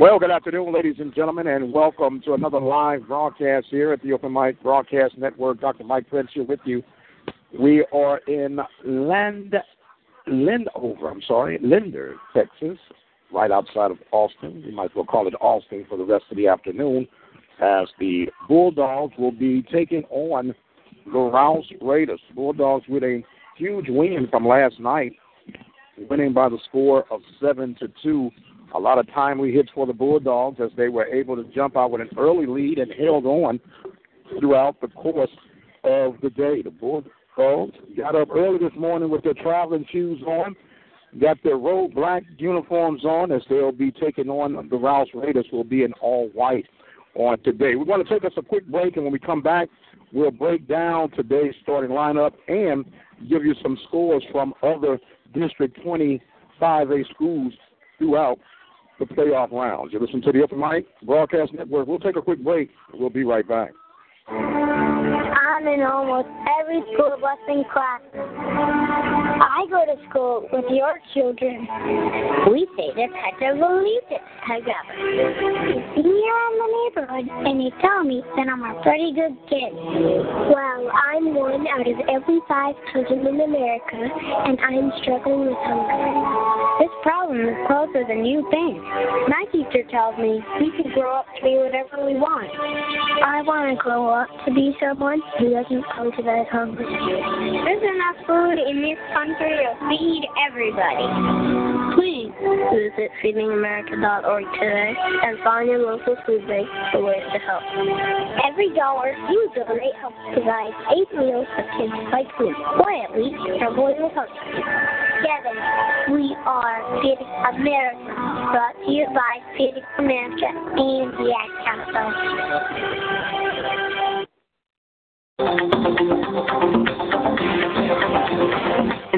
Well, good afternoon, ladies and gentlemen, and welcome to another live broadcast here at the Open Mic Broadcast Network. Dr. Mike Prince here with you. We are in Land, Lindover, I'm sorry, Leander, Texas, right outside of Austin. You might as well call it Austin for the rest of the afternoon, as the Bulldogs will be taking on the Rouse Raiders. Bulldogs with a huge win from last night, winning by the score of seven to two a lot of timely hits for the Bulldogs as they were able to jump out with an early lead and held on throughout the course of the day. The Bulldogs got up early this morning with their traveling shoes on, got their road black uniforms on as they'll be taking on the Rouse Raiders, will be in all white on today. We're going to take us a quick break, and when we come back, we'll break down today's starting lineup and give you some scores from other District 25A schools throughout the playoff rounds. You listen to the Open Mic Broadcast Network. We'll take a quick break. We'll be right back. I'm in almost every school bus and class. I go to school with your children. We say the pets are believed it together. You see me around the neighborhood and you tell me that I'm a pretty good kid. Well, I'm one out of every five children in America, and I'm struggling with hunger. This problem is closer than you think. My teacher tells me we can grow up to be whatever we want. I want to grow up to be someone who doesn't go to bed hungry. There's enough food in this country to feed everybody. Please visit feedingamerica.org today and find your local food bank for ways to help. Every dollar you donate helps provide eight meals for kids like me, or at least with hunger. Together, we are Feeding America, brought to you by Feeding America and the Ad Council. In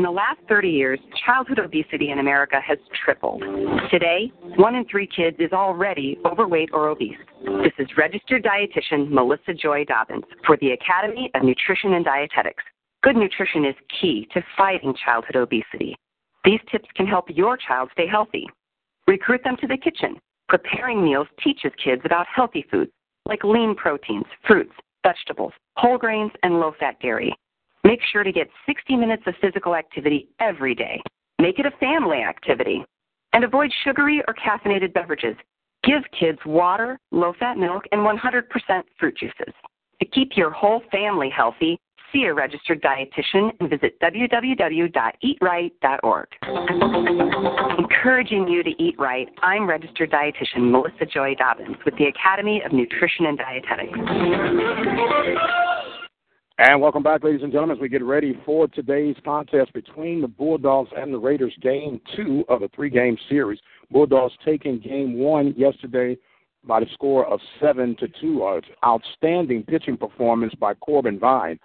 the last 30 years, childhood obesity in America has tripled. Today, one in three kids is already overweight or obese. This is registered dietitian Melissa Joy Dobbins for the Academy of Nutrition and Dietetics. Good nutrition is key to fighting childhood obesity. These tips can help your child stay healthy. Recruit them to the kitchen. Preparing meals teaches kids about healthy foods like lean proteins, fruits, vegetables, whole grains, and low fat dairy. Make sure to get 60 minutes of physical activity every day. Make it a family activity. And avoid sugary or caffeinated beverages. Give kids water, low fat milk, and 100% fruit juices. To keep your whole family healthy, see a registered dietitian and visit www.eatright.org. Encouraging you to eat right, I'm registered dietitian Melissa Joy Dobbins with the Academy of Nutrition and Dietetics. And welcome back, ladies and gentlemen, as we get ready for today's contest between the Bulldogs and the Raiders, game two of a three game series. Bulldogs taking game one yesterday by the score of seven to two. Uh, outstanding pitching performance by Corbin Vine.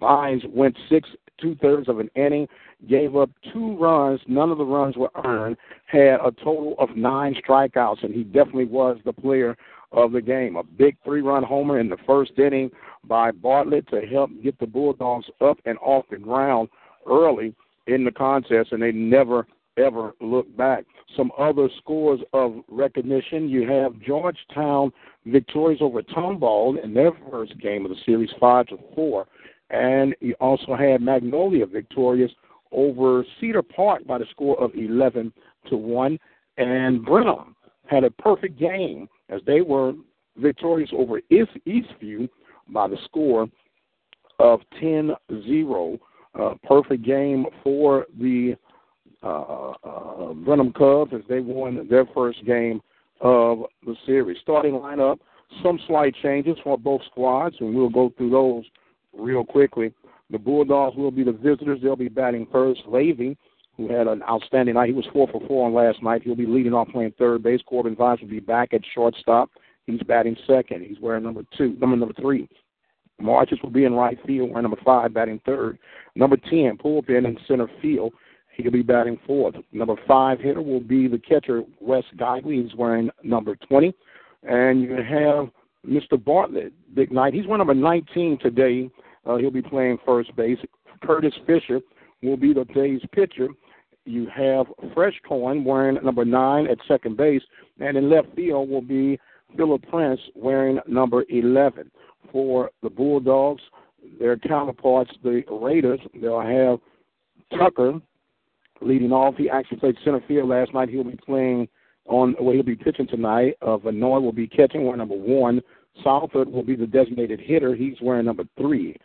Vines went six two thirds of an inning, gave up two runs. None of the runs were earned. Had a total of nine strikeouts, and he definitely was the player of the game. A big three run homer in the first inning by Bartlett to help get the Bulldogs up and off the ground early in the contest, and they never ever looked back. Some other scores of recognition. You have Georgetown victorious over Tomball in their first game of the series, five to four, and you also had Magnolia victorious over Cedar Park by the score of eleven to one, and Brenham had a perfect game as they were victorious over East Eastview by the score of 10-0. Uh, perfect game for the uh, uh, Brenham Cubs as they won their first game of the series. Starting lineup, some slight changes for both squads, and we'll go through those real quickly. The Bulldogs will be the visitors. They'll be batting first. Levy, who had an outstanding night, he was four for four on last night. He'll be leading off playing third base. Corbin Vines will be back at shortstop. He's batting second. He's wearing number two, number number three. Marches will be in right field, wearing number five, batting third. Number ten, Pulpin in center field. He'll be batting fourth. Number five hitter will be the catcher, Wes Guidley. He's wearing number 20. And you have Mr. Bartlett, big night. He's wearing number 19 today. Uh, he'll be playing first base. Curtis Fisher will be the day's pitcher. You have Fresh Coin wearing number nine at second base, and in left field will be Philip Prince wearing number 11. For the Bulldogs, their counterparts, the Raiders, they'll have Tucker leading off. He actually played center field last night. He'll be playing on well, he'll be pitching tonight. Uh, Vanoy will be catching wearing number one. Southard will be the designated hitter. He's wearing number three.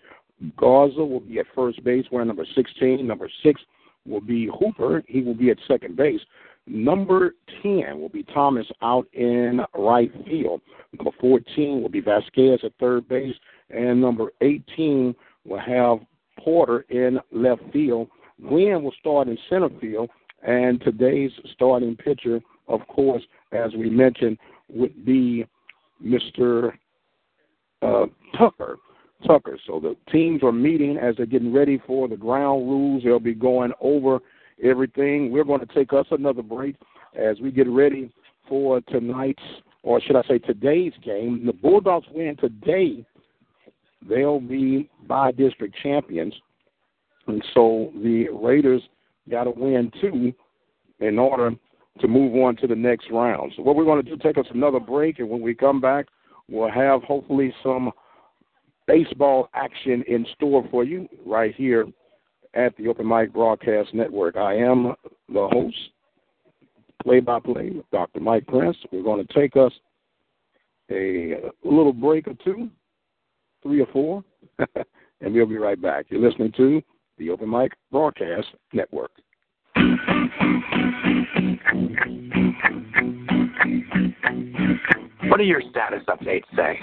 Garza will be at first base wearing number 16. Number six will be Hooper. He will be at second base. Number 10 will be Thomas out in right field. Number 14 will be Vasquez at third base. And number 18 will have Porter in left field. Glenn will start in center field, and today's starting pitcher, of course, as we mentioned, would be Mr. Uh, Tucker. Tucker. So the teams are meeting as they're getting ready for the ground rules. They'll be going over everything. We're going to take us another break as we get ready for tonight's, or should I say today's game. The Bulldogs win today. They'll be by district champions. And so the Raiders got to win too in order to move on to the next round. So what we're going to do, take us another break, and when we come back, we'll have hopefully some baseball action in store for you right here at the Open Mic Broadcast Network. I am the host, play-by-play, Dr. Mike Prince. We're going to take us a little break or two, three or four, and we'll be right back. You're listening to the Open Mic Broadcast Network. What do your status updates say?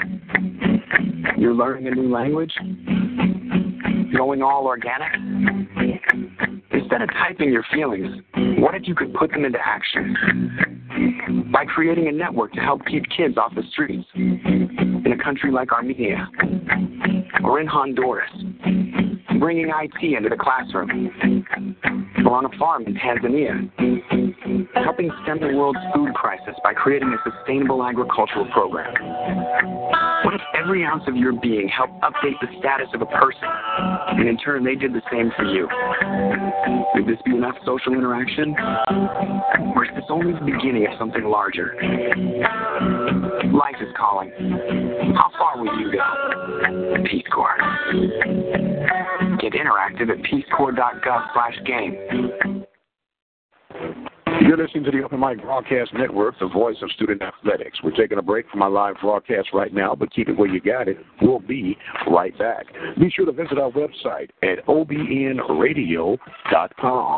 You're learning a new language? Going all organic? Instead of typing your feelings, what if you could put them into action? By creating a network to help keep kids off the streets in a country like Armenia or in Honduras bringing IT into the classroom, or on a farm in Tanzania, helping stem the world's food crisis by creating a sustainable agricultural program. What if every ounce of your being helped update the status of a person, and in turn they did the same for you? Would this be enough social interaction? Or is this only the beginning of something larger? Life is calling. How far will you go? Peace Corps. Get interactive at peacecorps.gov slash game. You're listening to the Open Mic Broadcast Network, the voice of student athletics. We're taking a break from our live broadcast right now, but keep it where you got it. We'll be right back. Be sure to visit our website at obnradio.com.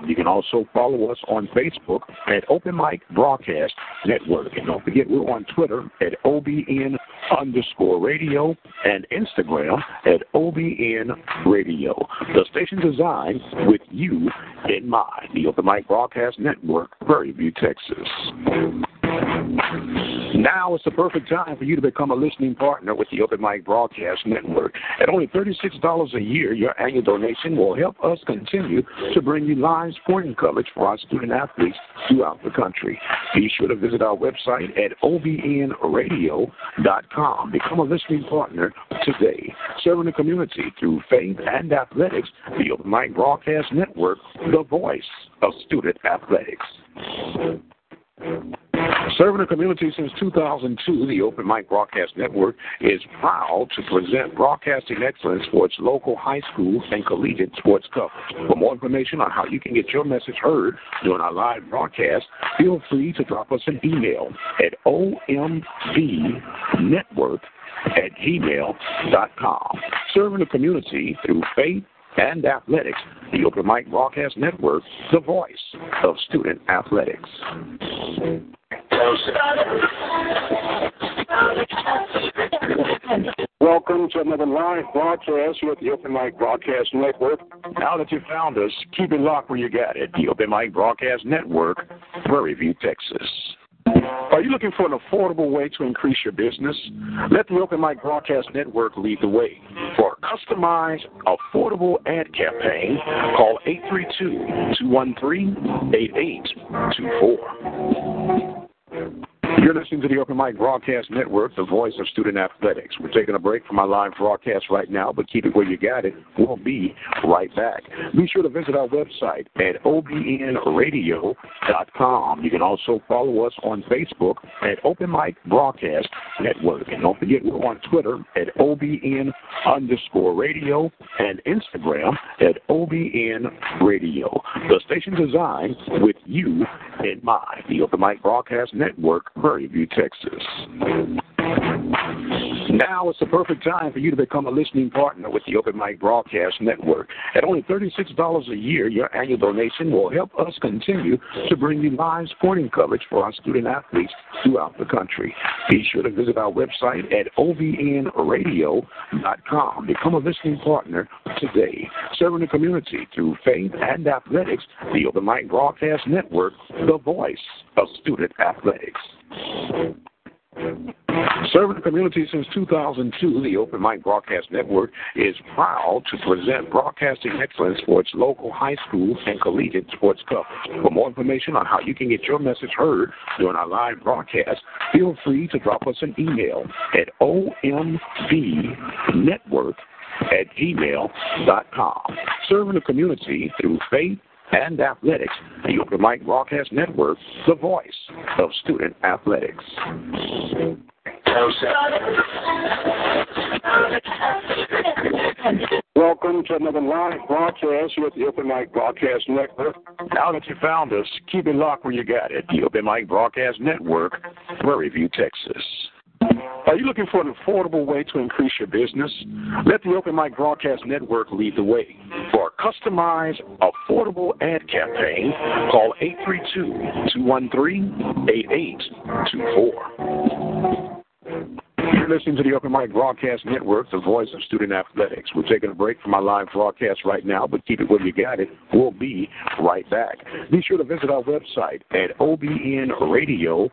You can also follow us on Facebook at Open Mic Broadcast Network. And don't forget, we're on Twitter at OBN underscore radio and Instagram at OBN Radio. The station designed with you in mind. The Open Mic Broadcast Network, Prairie View, Texas. Now is the perfect time for you to become a listening partner with the Open Mic Broadcast Network. At only $36 a year, your annual donation will help us continue to bring you live sporting coverage for our student athletes throughout the country. Be sure to visit our website at obnradio.com. Become a listening partner today. Serving the community through faith and athletics, the Open Mic Broadcast Network, the voice of student athletics. Serving the community since 2002, the Open Mic Broadcast Network is proud to present broadcasting excellence for its local high school and collegiate sports coverage. For more information on how you can get your message heard during our live broadcast, feel free to drop us an email at omvnetwork at gmail.com. Serving the community through faith and athletics, the Open Mic Broadcast Network, the voice of student athletics. Welcome to another live broadcast here at the Open Mic Broadcast Network. Now that you found us, keep it locked where you got it. The Open Mic Broadcast Network, Prairie View, Texas. Are you looking for an affordable way to increase your business? Let the Open Mic Broadcast Network lead the way. For a customized, affordable ad campaign, call 832-213-8824. You're listening to the Open Mic Broadcast Network, the voice of student athletics. We're taking a break from our live broadcast right now, but keep it where you got it. We'll be right back. Be sure to visit our website at obnradio.com. You can also follow us on Facebook at Open Mic Broadcast Network. And don't forget, we're on Twitter at OBN underscore radio and Instagram at OBN radio. The station designed with you in mind. The Open Mic Broadcast Network, Prairie View, Texas. Now is the perfect time for you to become a listening partner with the Open Mic Broadcast Network. At only $36 a year, your annual donation will help us continue to bring you live sporting coverage for our student athletes throughout the country. Be sure to visit our website at obnradio.com. Become a listening partner today. Serving the community through faith and athletics, the Open Mic Broadcast Network, the voice of student athletics. Serving the community since 2002, the Open Mic Broadcast Network is proud to present broadcasting excellence for its local high school and collegiate sports coverage. For more information on how you can get your message heard during our live broadcast, feel free to drop us an email at omvnetwork at gmail.com. Serving the community through faith and athletics, the Open Mic Broadcast Network, the voice of student athletics. Welcome to another live broadcast with the Open Mic Broadcast Network. Now that you found us, keep it locked where you got it. The Open Mic Broadcast Network, Prairie View, Texas. Are you looking for an affordable way to increase your business? Let the Open Mic Broadcast Network lead the way. For a customized, affordable ad campaign, call 832-213-8824. You're listening to the Open Mic Broadcast Network, the voice of student athletics. We're taking a break from our live broadcast right now, but keep it where you got it. We'll be right back. Be sure to visit our website at obnradio.com.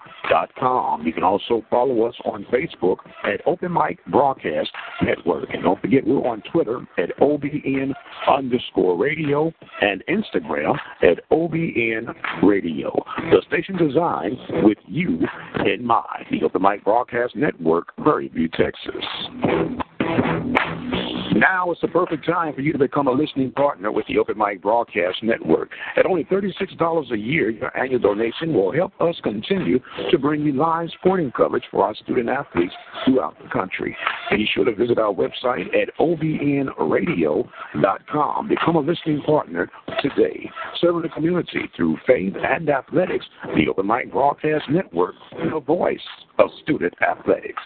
You can also follow us on Facebook at Open Mic Broadcast Network. And don't forget, we're on Twitter at OBN underscore radio and Instagram at OBN radio. The station designed with you in mind. The Open Mic Broadcast Network, Prairie View, Texas. Now is the perfect time for you to become a listening partner with the Open Mic Broadcast Network. At only $36 a year, your annual donation will help us continue to bring you live sporting coverage for our student athletes throughout the country. Be sure to visit our website at obnradio.com. Become a listening partner today. Serving the community through faith and athletics, the Open Mic Broadcast Network, the voice of student athletics.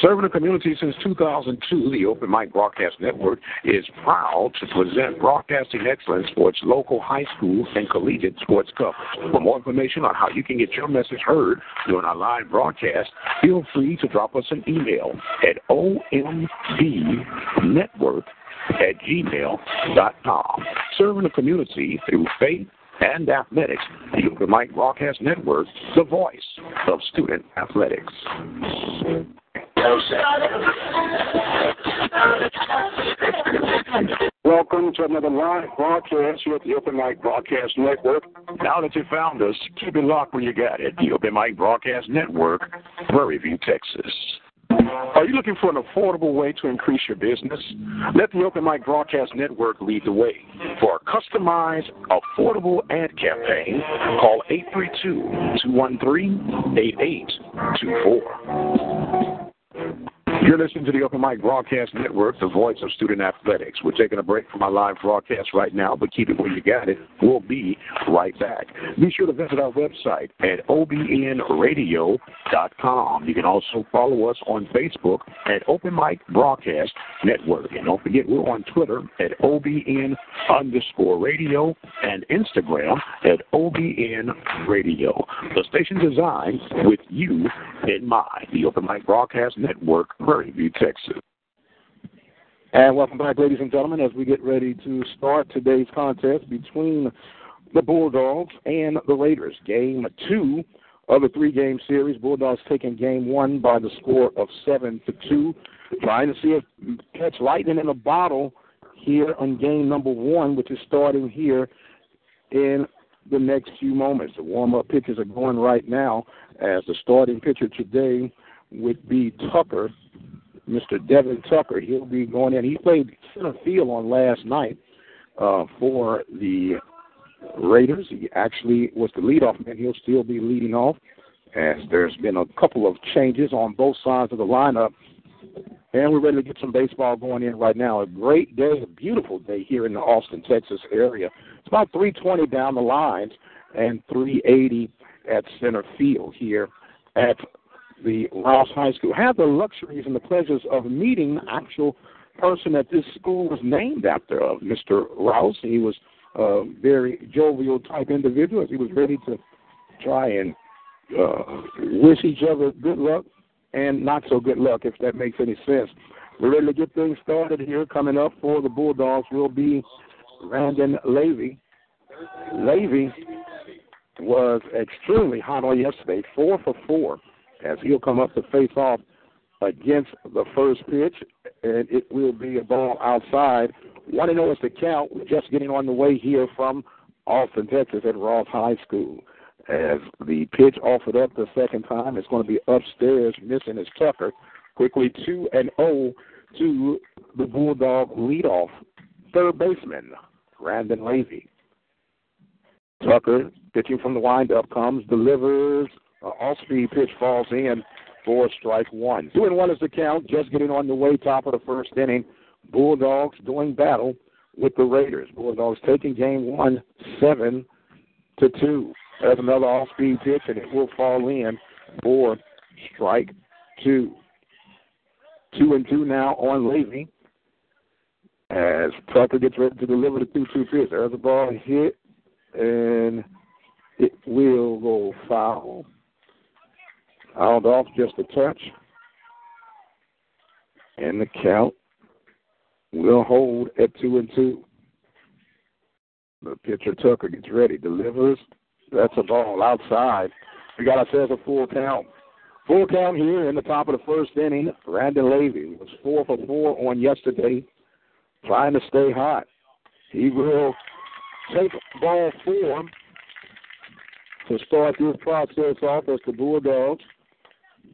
Serving the community since 2002, the Open Mic Broadcast Network is proud to present broadcasting excellence for its local high school and collegiate sports coverage. For more information on how you can get your message heard during our live broadcast, feel free to drop us an email at omvnetwork at gmail.com. Serving the community through faith and athletics, the Open Mic Broadcast Network, the voice of student athletics. Welcome to another live broadcast here at the Open Mic Broadcast Network. Now that you found us, keep it locked where you got it. The Open Mic Broadcast Network, Prairie View, Texas. Are you looking for an affordable way to increase your business? Let the Open Mic Broadcast Network lead the way. For a customized, affordable ad campaign, call 832-213-8824. You're listening to the Open Mic Broadcast Network, the voice of student athletics. We're taking a break from our live broadcast right now, but keep it where you got it. We'll be right back. Be sure to visit our website at obnradio.com. You can also follow us on Facebook at Open Mic Broadcast Network. And don't forget, we're on Twitter at OBN underscore radio and Instagram at OBN radio. The station designed with you in mind. The Open Mic Broadcast Network, Prairie View, Texas. And welcome back, ladies and gentlemen, as we get ready to start today's contest between the Bulldogs and the Raiders. Game two of the three game series. Bulldogs taking game one by the score of seven to two. Trying to see if catch lightning in a bottle here on game number one, which is starting here in the next few moments. The warm up pitches are going right now as the starting pitcher today would be Tucker, Mr. Devin Tucker. He'll be going in. He played center field on last night uh, for the Raiders. He actually was the leadoff man. He'll still be leading off as there's been a couple of changes on both sides of the lineup. And we're ready to get some baseball going in right now. A great day, a beautiful day here in the Austin, Texas area. It's about 320 down the lines and 380 at center field here at the Rouse High School. Had the luxuries and the pleasures of meeting the actual person that this school was named after, uh, Mr. Rouse. He was a very jovial type individual. He was ready to try and uh, wish each other good luck and not so good luck, if that makes any sense. We're ready to get things started here. Coming up for the Bulldogs will be Brandon Levy. Levy was extremely hot on yesterday, four for four, as he'll come up to face off against the first pitch, and it will be a ball outside. One to oh know is the count. We're just getting on the way here from Austin, Texas, at Ross High School. As the pitch offered up the second time, it's going to be upstairs, missing is Tucker. Quickly 2 and 0 to the Bulldog leadoff third baseman, Brandon Levy. Tucker pitching from the windup comes, delivers, uh, off speed pitch falls in for strike one. Two and one is the count, just getting on the way, top of the first inning. Bulldogs doing battle with the Raiders. Bulldogs taking game one, seven to two. There's another off speed pitch, and it will fall in for strike two. Two and two now on Levy as Tucker gets ready to deliver the 2 2 pitch. There's a ball hit, and it will go foul. Fouled off just a touch. And the count will hold at 2 and 2. The pitcher Tucker gets ready, delivers. That's a ball outside. We got ourselves a full count. Full count here in the top of the first inning. Brandon Levy was four for four on yesterday, trying to stay hot. He will take ball four to start this process off as the Bulldogs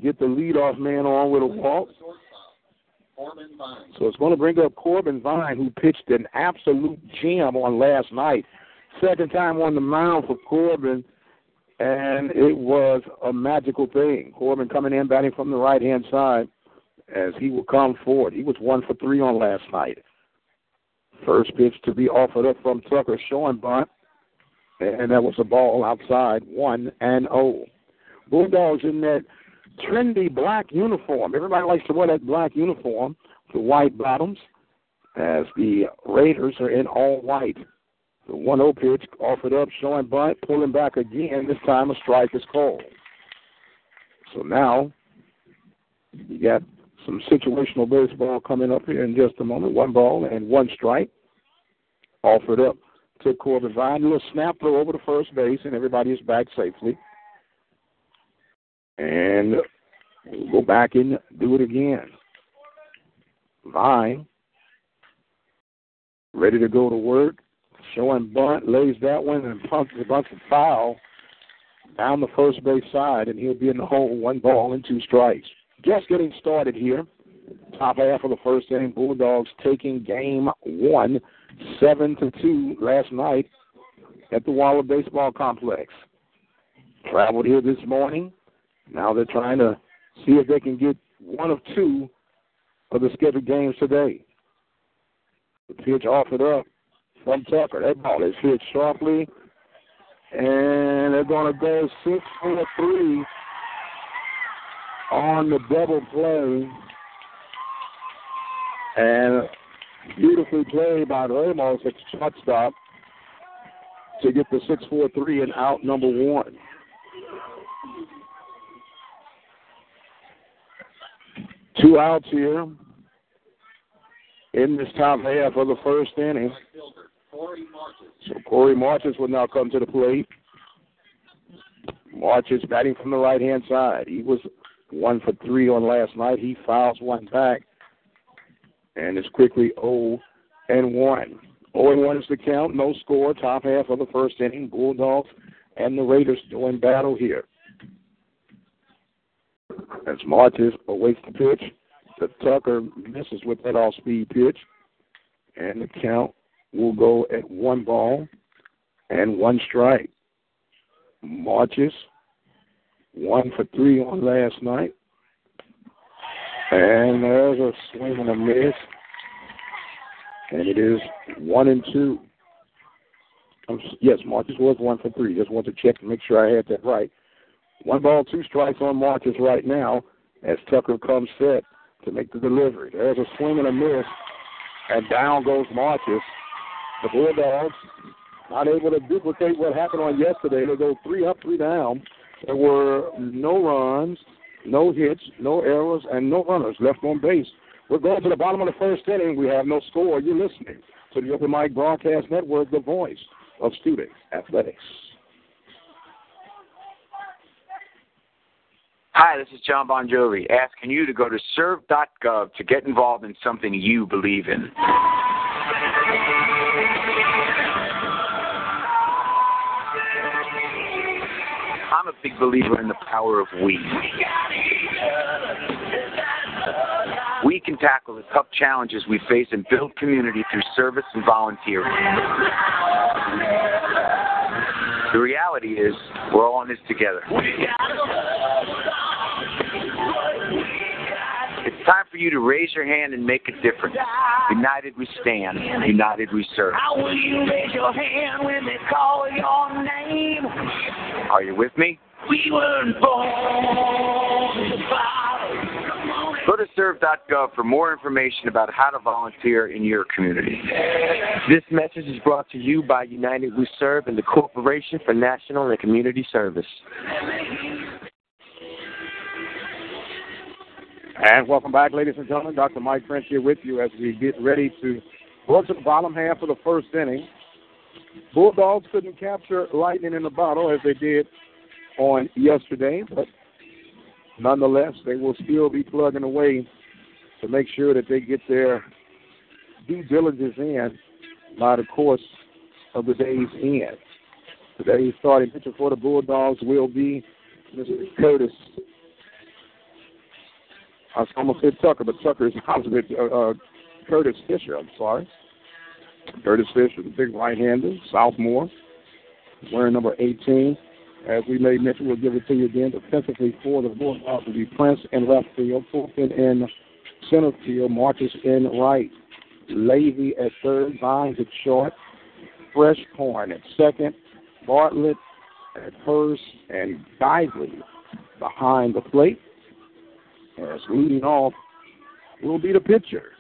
get the leadoff man on with a walk. So it's going to bring up Corbin Vine, who pitched an absolute gem on last night. Second time on the mound for Corbin, and it was a magical thing. Corbin coming in batting from the right hand side as he will come forward. He was one for three on last night. First pitch to be offered up from Tucker, showing bunt, and that was a ball outside, one and oh. Bulldogs in that trendy black uniform. Everybody likes to wear that black uniform, the white bottoms, as the Raiders are in all white. The 1 0 pitch offered up, showing bunt, pulling back again. This time a strike is called. So now you got some situational baseball coming up here in just a moment. One ball and one strike offered up to Corbin Vine. A little snap throw over to first base, and everybody is back safely. And we'll go back and do it again. Vine ready to go to work. Showing bunt, lays that one and punts a bunch of foul down the first base side, and he'll be in the hole, one ball and two strikes. just getting started here. Top half of the first inning, Bulldogs taking game one, seven to two last night at the Waller Baseball Complex. Traveled here this morning. Now they're trying to see if they can get one of two of the scheduled games today. The pitch offered up from Tucker. That ball is hit sharply, and they're going to go six for three on the double play. And beautifully played by Ramos at shortstop to get the 6 4 3 and out number one. Two outs here in this top half of the first inning. So Corey Marches will now come to the plate. Marches batting from the right hand side. He was one for three on last night. He fouls one back and is quickly 0 and 1. 0 and 1 is the count. No score. Top half of the first inning. Bulldogs and the Raiders doing battle here. As Marches awaits the pitch, the Tucker misses with that off speed pitch, and the count will go at one ball and one strike. Marches one for three on last night. And there's a swing and a miss. And it is one and two. Yes, Marches was one for three. Just want to check to make sure I had that right. One ball, two strikes on Marches right now as Tucker comes set to make the delivery. There's a swing and a miss, and down goes Marches. The Bulldogs not able to duplicate what happened on yesterday. They go three up, three down. There were no runs, no hits, no errors, and no runners left on base. We're going to the bottom of the first inning. We have no score. You're listening to the Open Mic Broadcast Network, the voice of student athletics. Hi, this is John Bon Jovi asking you to go to serve.gov to get involved in something you believe in. I'm a big believer in the power of we. We can tackle the tough challenges we face and build community through service and volunteering. The reality is, we're all in this together. Time for you to raise your hand and make a difference. United we stand. United we serve. How will you raise your hand when they call your name? Are you with me? We weren't born to fight. Go to serve.gov for more information about how to volunteer in your community. This message is brought to you by United We Serve and the Corporation for National and Community Service. And welcome back, ladies and gentlemen. Dr. Mike French here with you as we get ready to go to the bottom half of the first inning. Bulldogs couldn't capture lightning in the bottle as they did on yesterday, but nonetheless, they will still be plugging away to make sure that they get their due diligence in by the course of the day's end. Today's starting pitcher for the Bulldogs will be Mr. Curtis. I almost said Tucker, but Tucker is opposite uh, uh, Curtis Fisher. I'm sorry. Curtis Fisher, the big right-hander, sophomore, wearing number 18. As we made mention, we'll give it to you again. Defensively for the Bulldogs will be Prince in left field, Fulton in center field, Marches in right, Levy at third, Vines at short, Fresh Corn at second, Bartlett at first, and Geisley behind the plate. As leading off will be the pitcher,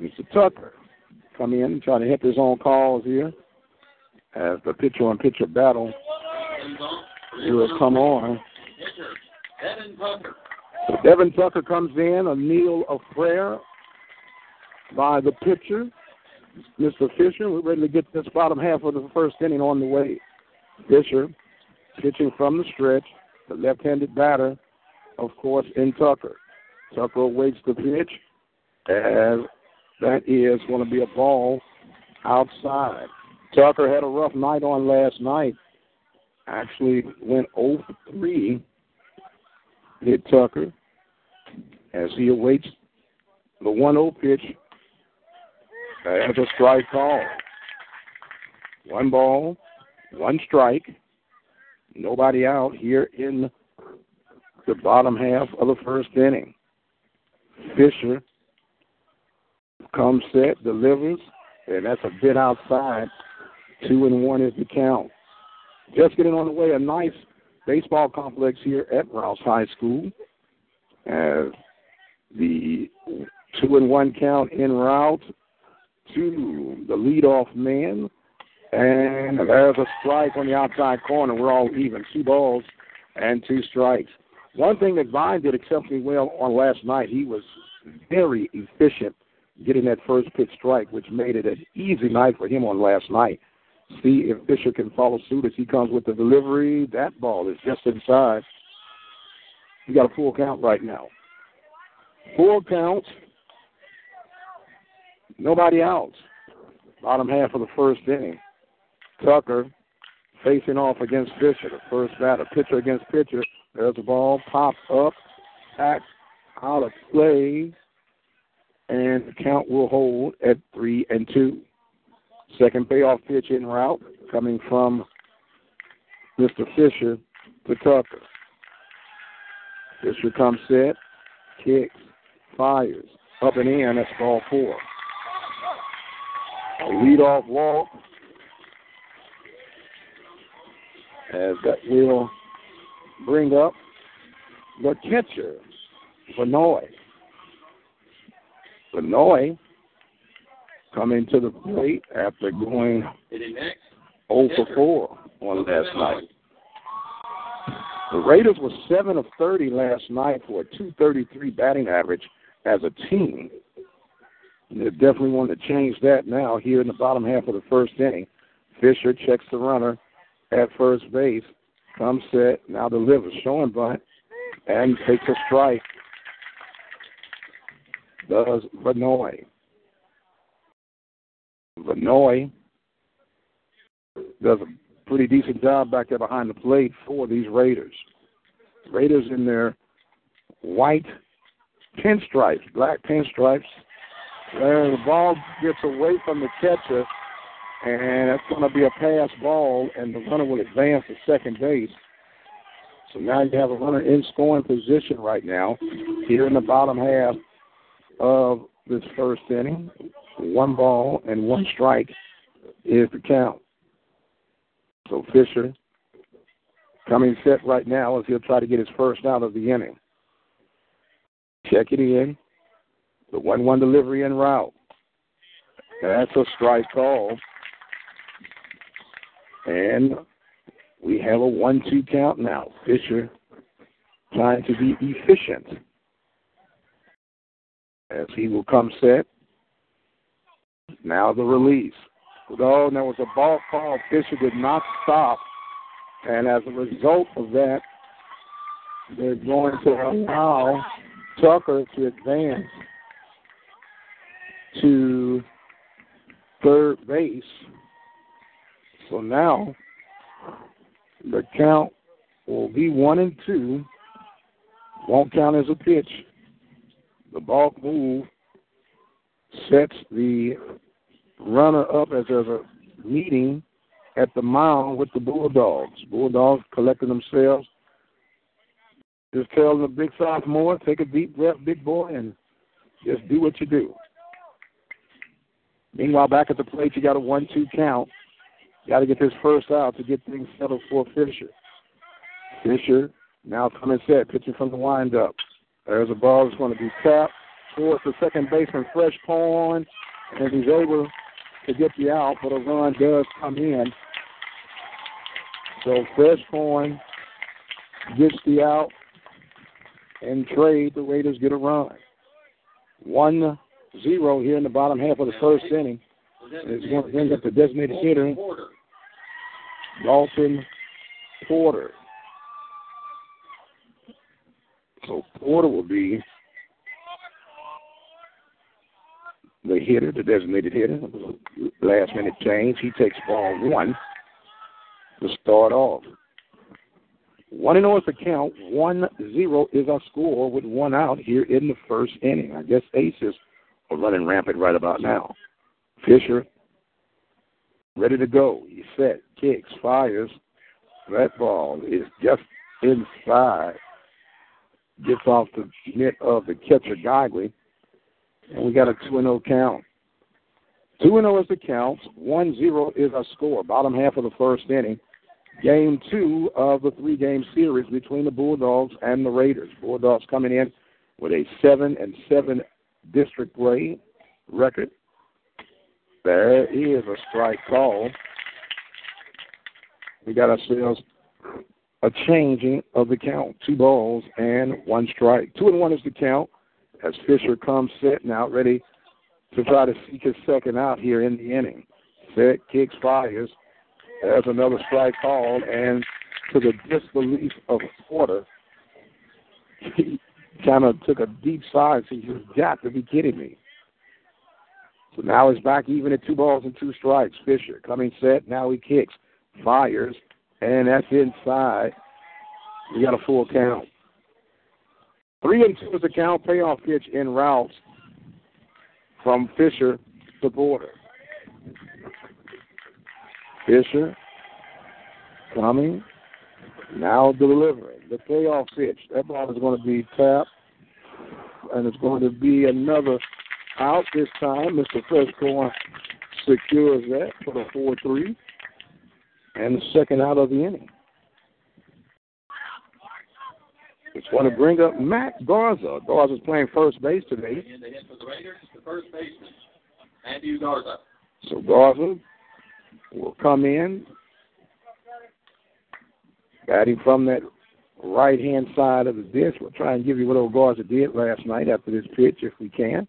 Mr. Tucker. Come in try to hit his own calls here as the pitcher on pitcher battle will come on. So Devin Tucker comes in, a kneel of prayer by the pitcher, Mr. Fisher. We're ready to get this bottom half of the first inning on the way. Fisher pitching from the stretch, the left-handed batter, of course, in Tucker. Tucker awaits the pitch, and that is going to be a ball outside. Tucker had a rough night on last night. Actually went 0 for 3. Hit Tucker. as he awaits the 1 0 pitch. As a strike call. One ball, one strike. Nobody out here in the bottom half of the first inning. Fisher comes set, delivers, and that's a bit outside. Two and one is the count. Just getting on the way, a nice baseball complex here at Rouse High School. As the two and one count en route to the leadoff man. And there's a strike on the outside corner. We're all even. Two balls and two strikes. One thing that Vine did exceptionally well on last night, he was very efficient getting that first pitch strike, which made it an easy night for him on last night. See if Fisher can follow suit as he comes with the delivery. That ball is just inside. You got a full count right now. Full count. Nobody out. Bottom half of the first inning. Tucker facing off against Fisher. The first batter, pitcher against pitcher. There's the ball, pops up, back out of play, and the count will hold at three and two. Second payoff pitch in route coming from Mr. Fisher to Tucker. Fisher comes set, kicks, fires, up and in. That's ball four. A leadoff walk as that will bring up the catcher, Vanoy. Vanoy coming to the plate after going 0 for 4 on last night. The Raiders were 7 of 30 last night for a 233 batting average as a team. They definitely want to change that now here in the bottom half of the first inning. Fisher checks the runner at first base, comes set, now delivers, showing bunt, and takes a strike. Does Vanoy. Vanoy does a pretty decent job back there behind the plate for these Raiders. Raiders in their white pinstripes, black pinstripes. There, the ball gets away from the catcher and that's going to be a pass ball, and the runner will advance to second base. So now you have a runner in scoring position right now here in the bottom half of this first inning. One ball and one strike is the count. So Fisher coming set right now as he'll try to get his first out of the inning. Check it in. The 1 1 delivery en route. That's a strike call. And we have a one two count now. Fisher trying to be efficient. As he will come set. Now the release. Oh, there was a ball call. Fisher did not stop. And as a result of that, they're going to allow Tucker to advance to third base so now the count will be one and two. Won't count as a pitch. The ball move sets the runner up as there's a meeting at the mound with the Bulldogs. Bulldogs collecting themselves. Just tell the big sophomore, take a deep breath, big boy, and just do what you do. Meanwhile, back at the plate, you got a one-two count. Got to get this first out to get things settled for Fisher. Fisher now coming set, pitching from the windup. There's a ball that's going to be tapped towards the second baseman, Fresh Pond, and he's able to get the out, but a run does come in. So Fresh Pond gets the out and trade. The Raiders get a run. One zero here in the bottom half of the first inning. It's going to bring up the designated hitter, Dalton Porter. So Porter will be the hitter, the designated hitter. Last minute change. He takes ball one to start off. One and zero is the count. One zero is our score with one out here in the first inning. I guess Aces are running rampant right about now. Fisher ready to go. He set, kicks, fires. That ball is just inside. Gets off the mitt of the catcher, Geigley. And we got a 2 0 count. 2 0 is the count. 1 0 is our score. Bottom half of the first inning. Game two of the three game series between the Bulldogs and the Raiders. Bulldogs coming in with a 7 and 7 district play record. There is a strike call. We got ourselves a changing of the count. Two balls and one strike. Two and one is the count as Fisher comes set now, ready to try to seek his second out here in the inning. Set, kicks, fires. There's another strike called, and to the disbelief of Porter, he kind of took a deep sigh and said, You've got to be kidding me. So now he's back even at two balls and two strikes. Fisher coming set. Now he kicks, fires, and that's inside. We got a full count. Three and two is the count. Payoff pitch in routes from Fisher to Porter. Fisher coming, now delivering. The payoff pitch. That ball is going to be tapped, and it's going to be another out this time. Mr. Freshcorn secures that for the 4 3 and the second out of the inning. It's going to bring up Matt Garza. Garza's playing first base today. And the hit for the Raiders the first baseman, Matthew Garza. So Garza will come in, batting from that right hand side of the dish. We'll try and give you what old Garza did last night after this pitch if we can.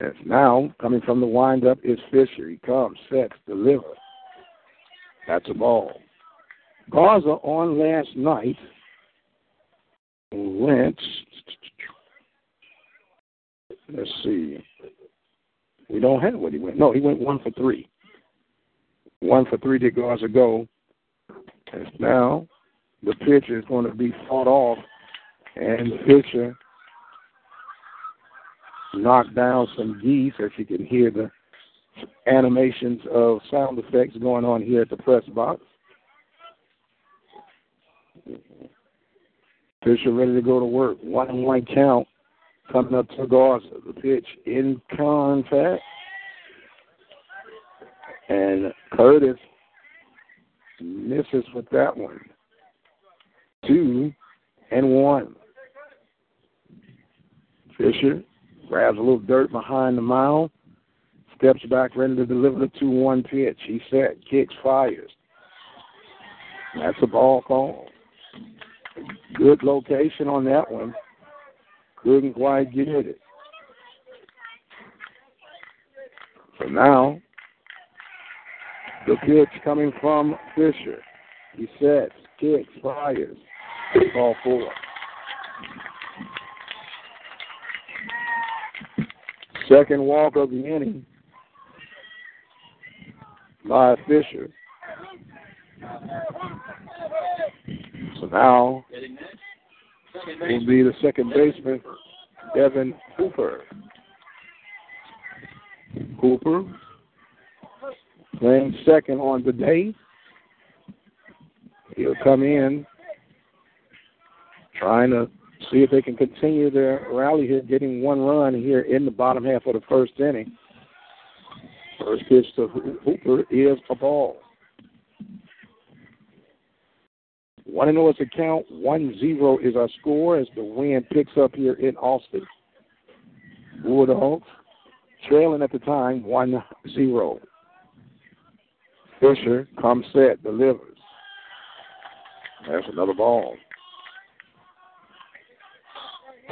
As now coming from the windup is Fisher. He comes, sets, delivers. That's a ball. Garza on last night went. Let's see. We don't have what he went. No, he went one for three. One for three did Garza go. And now the pitcher is going to be fought off, and the pitcher knocked down some geese, as you can hear the animations of sound effects going on here at the press box. Fisher ready to go to work. One and one count coming up to Garza. The pitch in contact. And Curtis misses with that one. Two and one. Fisher grabs a little dirt behind the mound, steps back, ready to deliver the 2 1 pitch. He set, kicks, fires. That's a ball call. Good location on that one. Couldn't quite get it. So now, the pitch coming from Fisher. He sets, kicks, fires. Ball four. Second walk of the inning by Fisher. So now will be the second baseman, Devin Hooper. Hooper playing second on the day. He'll come in trying to see if they can continue their rally here, getting one run here in the bottom half of the first inning. First pitch to Hooper is a ball. One and is the count. One zero is our score as the wind picks up here in Austin. Bulldogs trailing at the time one zero. Fisher comes set, delivers. That's another ball.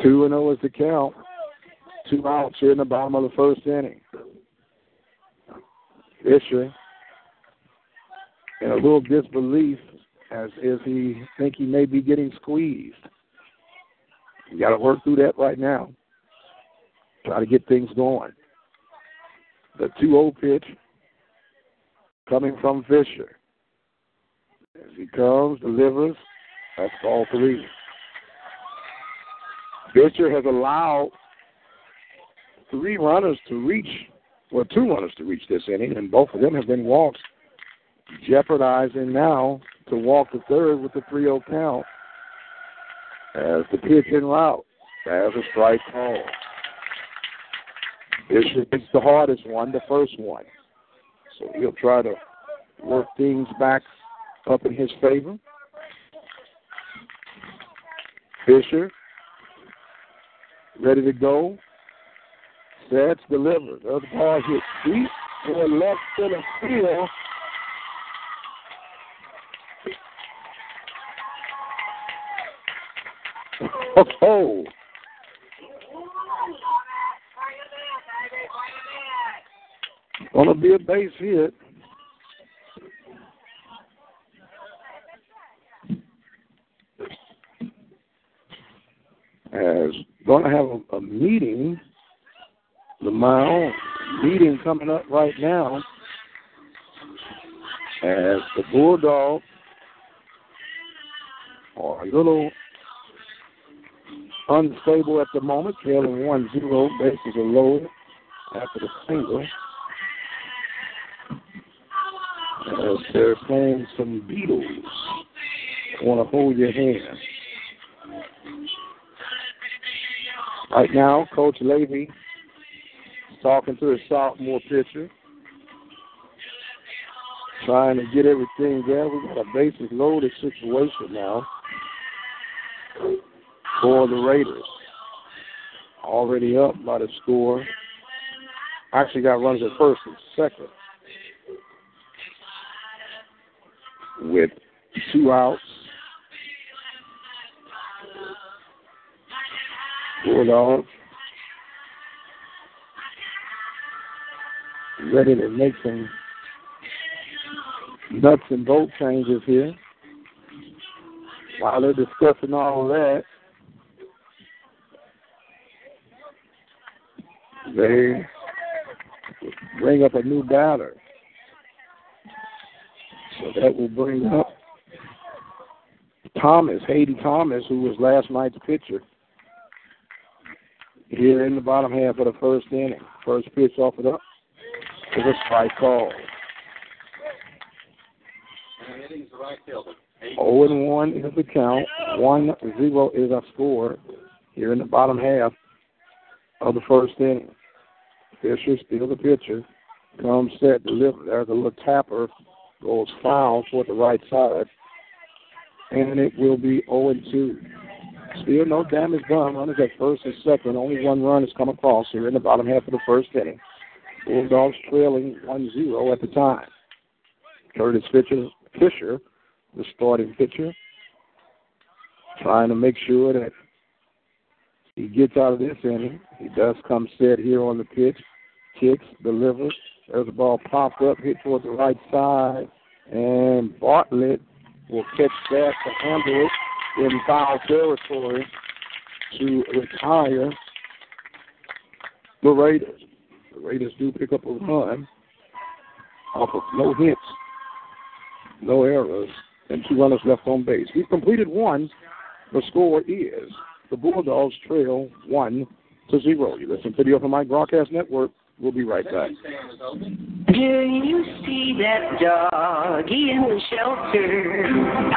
Two and zero is the count. Two outs here in the bottom of the first inning. Fisher in a little disbelief as if he think he may be getting squeezed. You got to work through that right now. Try to get things going. The 2-0 pitch coming from Fisher. As he comes, delivers, That's all three. Fisher has allowed three runners to reach, well, two runners to reach this inning, and both of them have been walks, jeopardizing now to walk the third with the 3 0 count as the pitch en route. As a strike call. Bishop hits the hardest one, the first one. So he'll try to work things back up in his favor. Fisher, ready to go. Sets delivered. The other ball hit deep for left center field. Oh, gonna be a base hit. As gonna have a, a meeting, the mound meeting coming up right now. As the Bulldog are a little unstable at the moment, trailing 1 0. Bases are loaded after the single. As they're playing some Beatles. Want to hold your hand. Right now, Coach Levy talking to his sophomore pitcher, trying to get everything there. We got a bases loaded situation now for the Raiders. Already up by the score. Actually got runs at first and second. With two outs. Bulldogs ready to make some nuts and bolt changes here. While they're discussing all that, they bring up a new batter. So that will bring up Thomas, Hayden Thomas, who was last night's pitcher, here in the bottom half of the first inning. First pitch offered up is a strike call. 0 and 1 is the count. 1 0 is our score here in the bottom half of the first inning. Fisher still the pitcher. Comes set, deliver. There's a little tapper. Goes foul toward the right side. And it will be 0 and 2. Still no damage done. Runners at first and second. Only one run has come across here in the bottom half of the first inning. Bulldogs trailing 1 0 at the time. Curtis Fisher, Fisher, the starting pitcher, trying to make sure that he gets out of this inning. He does come set here on the pitch, kicks, delivers. There's a ball popped up, hit towards the right side, and Bartlett will catch that to handle it in foul territory to retire the Raiders. The Raiders do pick up a run off of no hits, no errors, and two runners left on base. We've completed one. The score is the Bulldogs trail one to zero. You listen to the Open Mic Broadcast Network. We'll be right back. Do you see that doggy in the shelter?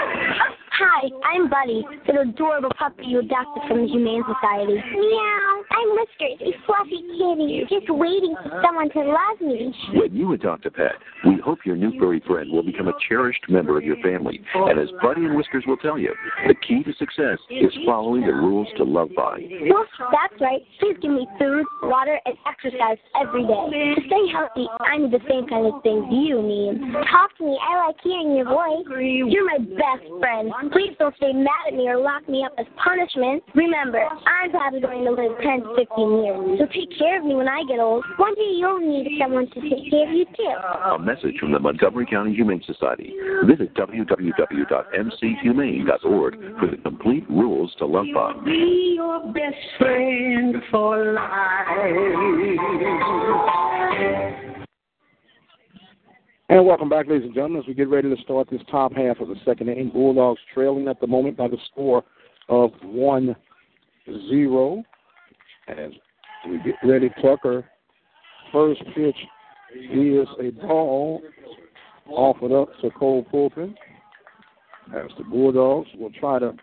Hi, I'm Buddy, the adorable puppy you adopted from the Humane Society. Meow. I'm Whiskers, a fluffy kitty, just waiting for someone to love me. When you adopt a pet, we hope your new furry friend will become a cherished member of your family. And as Buddy and Whiskers will tell you, the key to success is following the rules to love by. Well, that's right. Please give me food, water, and exercise every day. To stay healthy, I need the same kind of things you need. Talk to me. I like hearing your voice. You're my best friend. Please don't stay mad at me or lock me up as punishment. Remember, I'm probably going to live 10 to 15 years. So take care of me when I get old. One day you'll need someone to take care of you too. A message from the Montgomery County Humane Society. Visit www.mchumane.org for the complete rules to love by. Be your best friend for life. And welcome back, ladies and gentlemen, as we get ready to start this top half of the second inning. Bulldogs trailing at the moment by the score of 1 0. As we get ready, Tucker, first pitch is a ball offered up to Cole Pulpin. As the Bulldogs will try to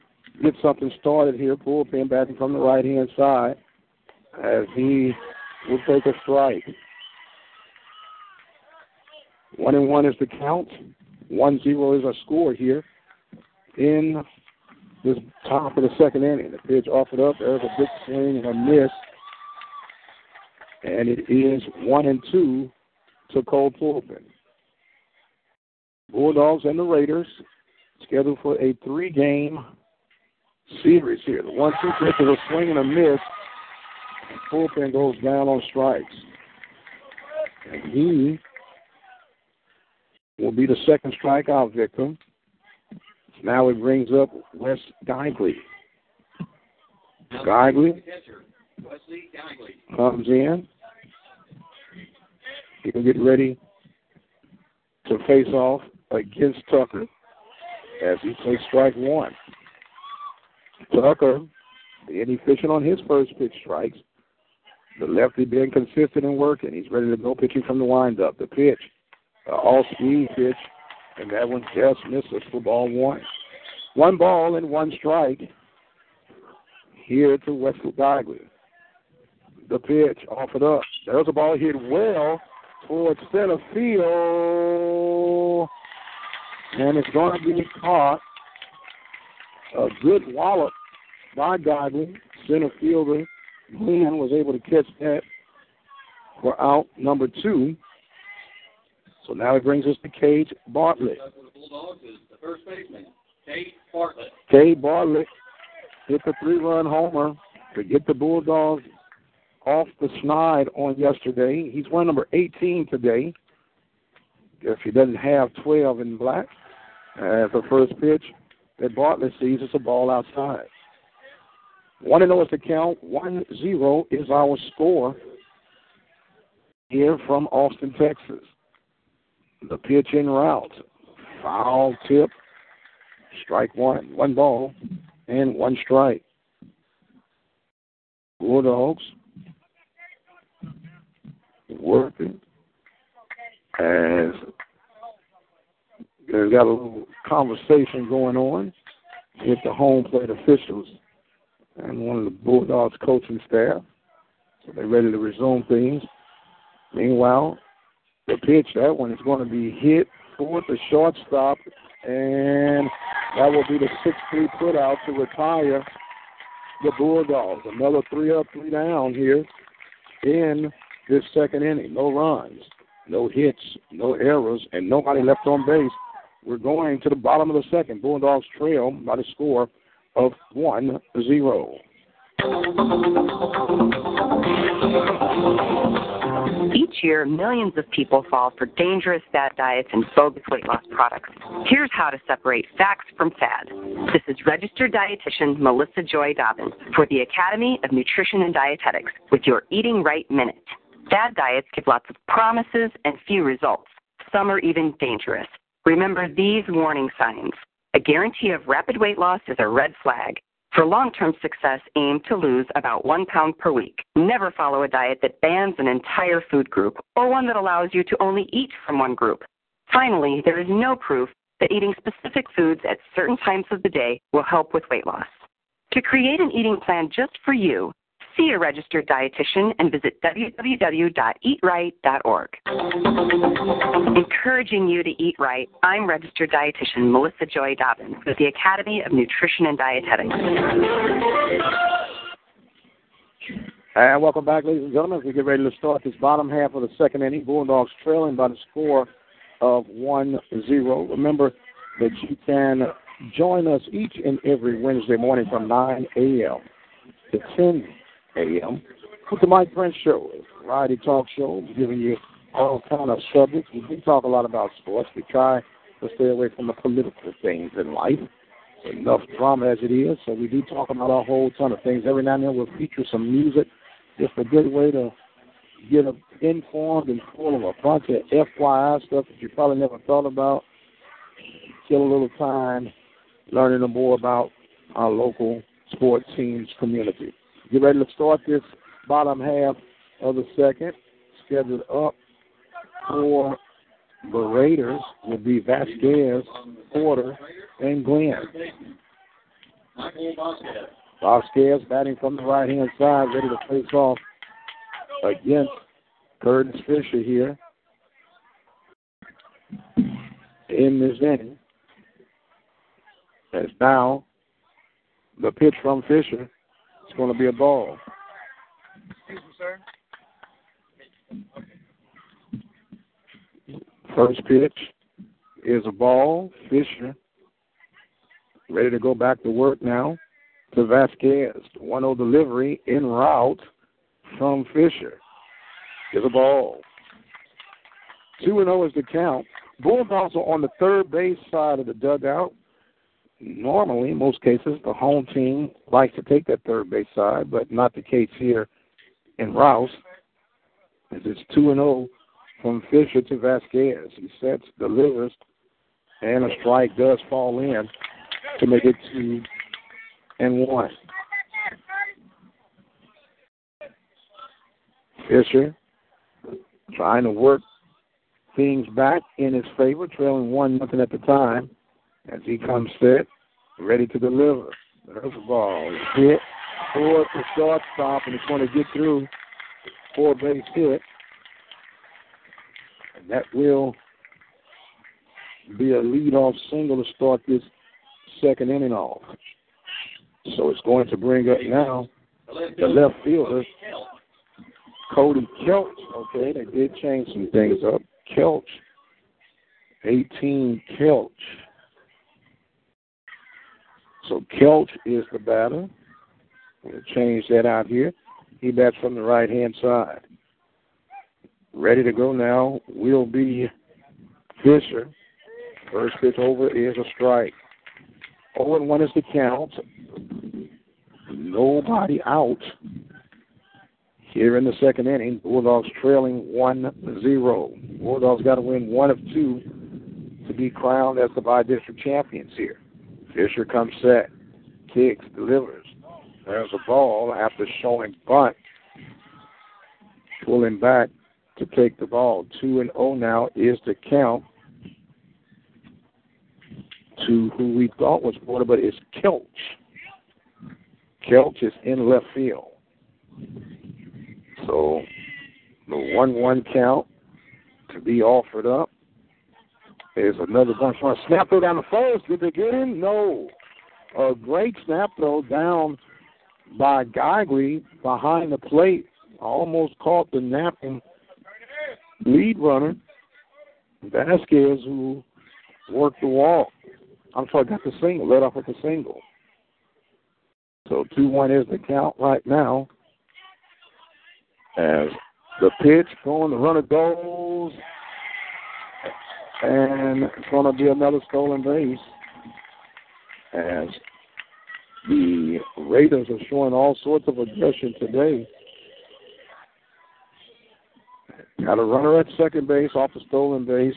get something started here. Pulpin batting from the right hand side as he will take a strike. One and one is the count. One zero is our score here in this top of the second inning. The pitch offered up. There's a big swing and a miss. And it is one and two to Cole Pulpin. Bulldogs and the Raiders scheduled for a three game series here. The one two pitch is a swing and a miss. Pulpin goes down on strikes. And he will be the second strikeout victim. Now it brings up Wes Geigley. Geigley comes in. He can get ready to face off against Tucker as he takes strike one. Tucker being efficient on his first pitch strikes. The lefty being consistent and working. He's ready to go pitching from the windup. The pitch uh, all speed pitch, and that one just misses for ball one. One ball and one strike here to Wesley Geigley. The pitch off offered up. There's a ball hit well towards center field, and it's going to be caught. A good wallop by Geigley. Center fielder Glenn was able to catch that for out number two. So now it brings us to Cade Bartlett. The first baseman, Cade Bartlett. Cade Bartlett hit the three-run homer to get the Bulldogs off the snide on yesterday. He's one number 18 today. If he doesn't have 12 in black, uh, the first pitch that Bartlett sees it's a ball outside. 1 0 is the count. 1 0 is our score here from Austin, Texas. The pitch in route. Foul tip. Strike one. One ball and one strike. Bulldogs working as they've got a little conversation going on with the home plate officials and one of the Bulldogs coaching staff. So they're ready to resume things. Meanwhile, the pitch. That one is going to be hit for the shortstop, and that will be the 6 3 put out to retire the Bulldogs. Another three up, three down here in this second inning. No runs, no hits, no errors, and nobody left on base. We're going to the bottom of the second. Bulldogs trail by the score of 1 0. Year, millions of people fall for dangerous fad diets and bogus weight loss products. Here's how to separate facts from fad. This is registered dietitian Melissa Joy Dobbins for the Academy of Nutrition and Dietetics with your Eating Right Minute. Fad diets give lots of promises and few results. Some are even dangerous. Remember these warning signs. A guarantee of rapid weight loss is a red flag. For long-term success, aim to lose about one pound per week. Never follow a diet that bans an entire food group or one that allows you to only eat from one group. Finally, there is no proof that eating specific foods at certain times of the day will help with weight loss. To create an eating plan just for you, see a registered dietitian and visit www.eatright.org. Encouraging you to eat right, I'm registered dietitian Melissa Joy Dobbins with the Academy of Nutrition and Dietetics. And welcome back, ladies and gentlemen, as we get ready to start this bottom half of the second inning. Bulldogs trailing by the score of 1 0. Remember that you can join us each and every Wednesday morning from 9 a.m. to 10 a.m. with the Mike Prince Show, a variety talk show, giving you all kind of subjects. We do talk a lot about sports. We try to stay away from the political things in life. Enough drama as it is, so we do talk about a whole ton of things. Every now and then we'll feature some music. Just a good way to get informed and full of a bunch of FYI stuff that you probably never thought about. Kill a little time learning more about our local sports teams community. Get ready to start this bottom half of the second. Scheduled up for the Raiders will be Vasquez, Porter, and Glenn. Vasquez batting from the right hand side, ready to face off against Curtis Fisher here in this inning. As now the pitch from Fisher is going to be a ball. First pitch is a ball. Fisher ready to go back to work now to Vasquez. 1 0 delivery en route from Fisher. Is a ball. 2 0 is the count. Bulldogs are on the third base side of the dugout. Normally, in most cases, the home team likes to take that third base side, but not the case here in Rouse. As it's 2 0 from Fisher to Vasquez. He sets, delivers, and a strike does fall in to make it 2 and 1. Fisher trying to work things back in his favor, trailing one nothing at the time as he comes set, ready to deliver. A ball. Hit for the shortstop, and it's going to get through four base hit. And that will be a leadoff single to start this second inning off. So it's going to bring up now the left fielder, Cody Kelch. Okay, they did change some things up. Kelch, 18 Kelch. So Kelch is the batter. We'll change that out here. He bats from the right hand side. Ready to go now will be Fisher. First pitch over is a strike. 0 and 1 is the count. Nobody out here in the second inning. Bulldogs trailing 1 0. Bulldogs got to win one of two to be crowned as the by district champions here. Fisher comes set, kicks, delivers. There's a ball after showing bunt. Pulling back to take the ball. 2 and 0 now is the count to who we thought was Porter, but it's Kelch. Kelch is in left field. So the 1 1 count to be offered up. There's another bunch of snap throw down the first. Did they get him? No. A great snap throw down by Geigley behind the plate. Almost caught the napping lead runner, Vasquez, who worked the wall. I'm sorry, got the single, led off with the single. So 2 1 is the count right now. As the pitch going, the runner goes, and it's going to be another stolen base. As the Raiders are showing all sorts of aggression today. Got a runner at second base off the stolen base.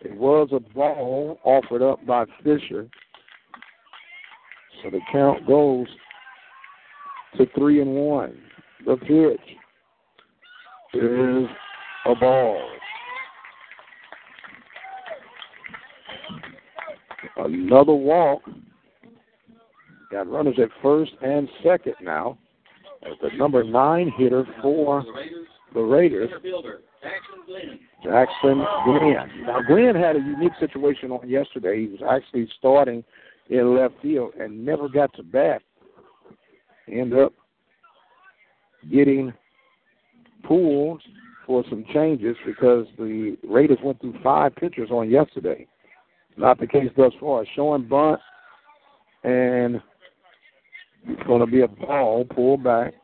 It was a ball offered up by Fisher. So the count goes to three and one. The pitch is a ball. Another walk. Got runners at first and second now. As the number nine hitter for the Raiders, Jackson Glenn. Now, Glenn had a unique situation on yesterday. He was actually starting in left field and never got to bat. End up getting pulled for some changes because the Raiders went through five pitchers on yesterday. Not the case thus far. Showing bunt, and it's going to be a ball pulled back.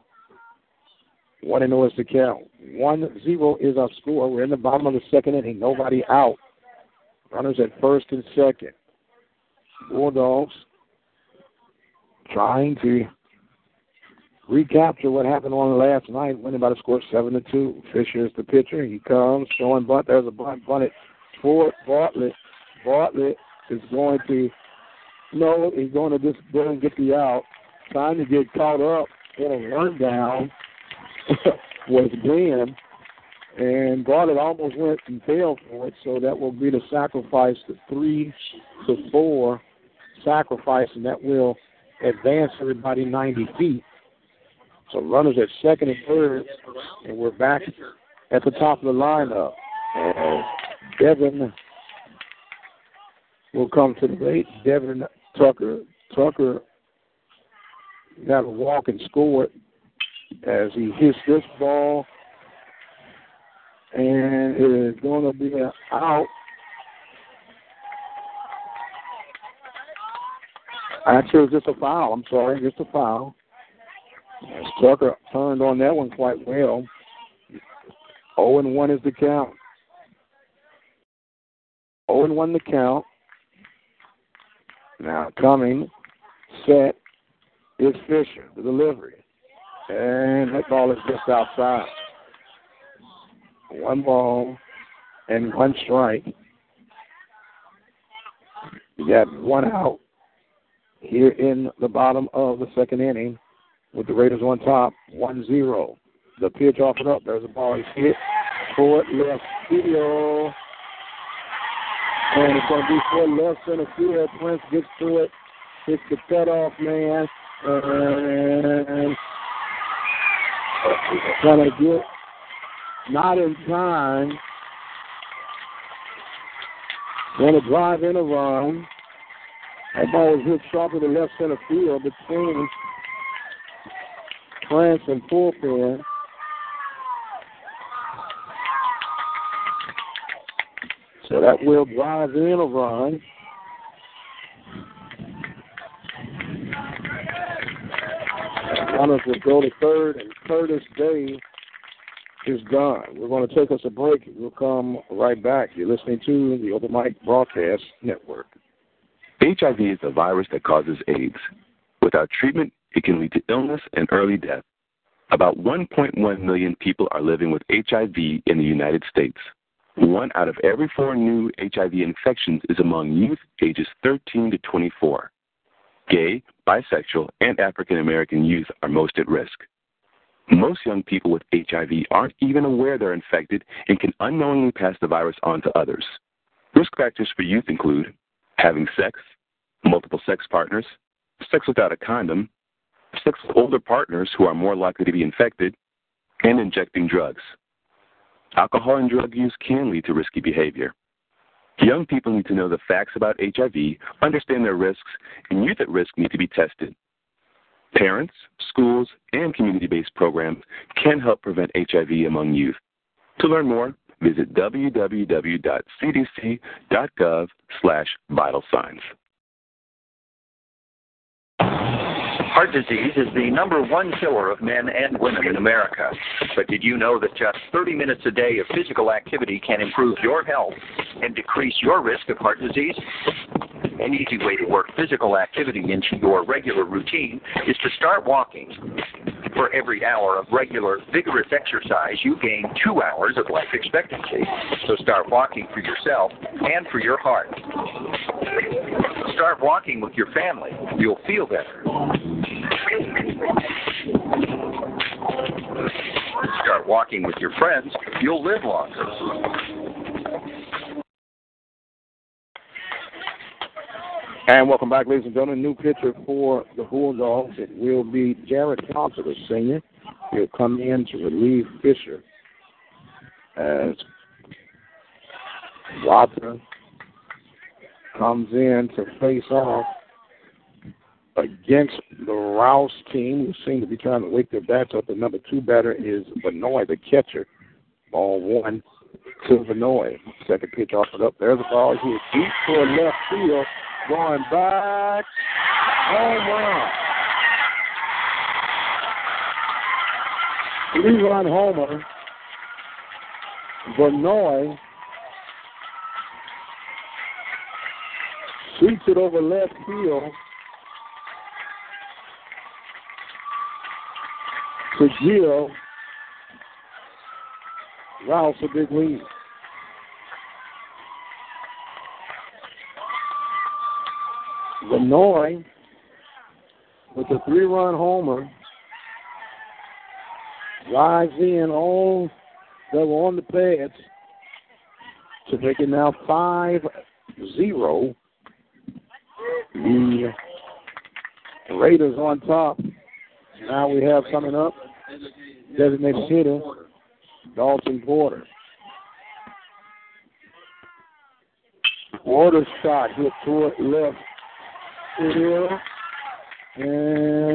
One and zero is the count. One zero is our score. We're in the bottom of the second inning. Nobody out. Runners at first and second. Bulldogs trying to recapture what happened on last night, winning by the score seven to two. Fisher is the pitcher. He comes, showing bunt. There's a bunt bunted for Bartlett. Bartlett is going to no, he's going to just go and get the out. Trying to get caught up in a rundown was Glenn. And Bartlett almost went and failed for it, so that will be the sacrifice, the three to four sacrifice, and that will advance everybody 90 feet. So runners at second and third, and we're back at the top of the lineup. And Devin will come to the plate. Devin Tucker Tucker got a walk and scored as he hits this ball, and it is going to be an out. Actually, it was just a foul. I'm sorry, just a foul. Tucker turned on that one quite well. 0 and 1 is the count. 0 and 1 the count. Now coming, set is Fisher, the delivery. And that ball is just outside. One ball and one strike. You got one out here in the bottom of the second inning with the Raiders on top, 1 0. The pitch off and up. There's a ball he's hit toward left field. And it's going to be for left center field. Prince gets to it. Hits the cutoff man. And to get not in time. To drive in a run. That ball was hit sharply to left center field between France and Pulpin. So that will drive in a run. Runners will go to third, and Curtis Day is gone. We're going to take us a break. We'll come right back. You're listening to the Open Mic Broadcast Network. HIV is a virus that causes AIDS. Without treatment, it can lead to illness and early death. About 1.1 million people are living with HIV in the United States. One out of every four new HIV infections is among youth ages 13 to 24. Gay, bisexual, and African American youth are most at risk. Most young people with HIV aren't even aware they're infected and can unknowingly pass the virus on to others. Risk factors for youth include having sex, multiple sex partners, sex without a condom, sex with older partners who are more likely to be infected, and injecting drugs. Alcohol and drug use can lead to risky behavior. Young people need to know the facts about HIV, understand their risks, and youth at risk need to be tested. Parents, schools, and community based programs can help prevent HIV among youth. To learn more, visit www.cdc.gov slash vital signs. Heart disease is the number one killer of men and women in America. But did you know that just 30 minutes a day of physical activity can improve your health and decrease your risk of heart disease? An easy way to work physical activity into your regular routine is to start walking. For every hour of regular, vigorous exercise, you gain two hours of life expectancy. So start walking for yourself and for your heart. Start walking with your family. You'll feel better. Start walking with your friends. You'll live longer. And welcome back, ladies and gentlemen. New pitcher for the Bulldogs. It will be Jared Thompson, the senior. He'll come in to relieve Fisher as Watson comes in to face off against the Rouse team, who seem to be trying to wake their bats up. The number two batter is Benoit, the catcher. Ball one to Benoit. Second pitch offered up. There's a ball. He is deep toward left field. Going back. Home run. Run homer. Benoit shoots it over left field. to give Rouse a big lead. Lenoy with a three-run homer drives in all that were on the pads to make it now 5 0. The Raiders on top. Now we have coming up designated hitter Dalton Porter. Porter shot hit toward left And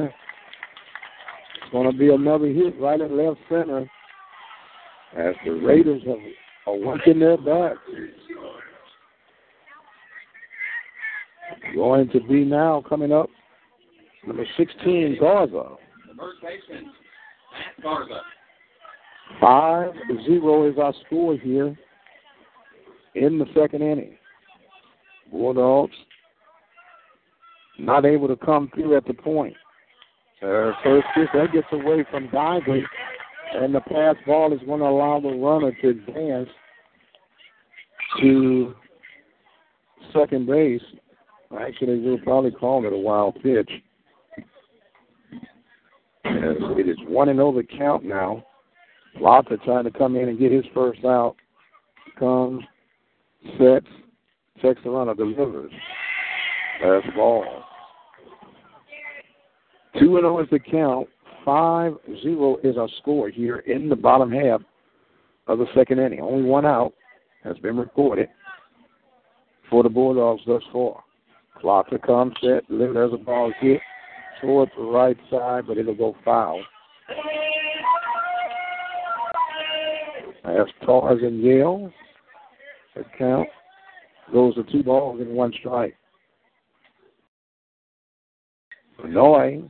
it's going to be another hit right at left center as the Raiders are working their back. Going to be now coming up number 16, Garza. Matt Garza. 5 0 is our score here in the second inning. Bulldogs not able to come through at the point. Uh, first pitch, that gets away from Dively, and the pass ball is going to allow the runner to advance to second base. Actually, we'll probably call it a wild pitch. As it is 1 and 0 the count now. Lotta trying to come in and get his first out. Comes, sets, checks the runner, delivers. Pass ball. 2 0 is the count. 5 0 is our score here in the bottom half of the second inning. Only one out has been recorded for the Bulldogs thus far. Clock to come, set, there's a ball hit towards the right side, but it'll go foul. As Tarzan Yale, the count goes to two balls and one strike. Noy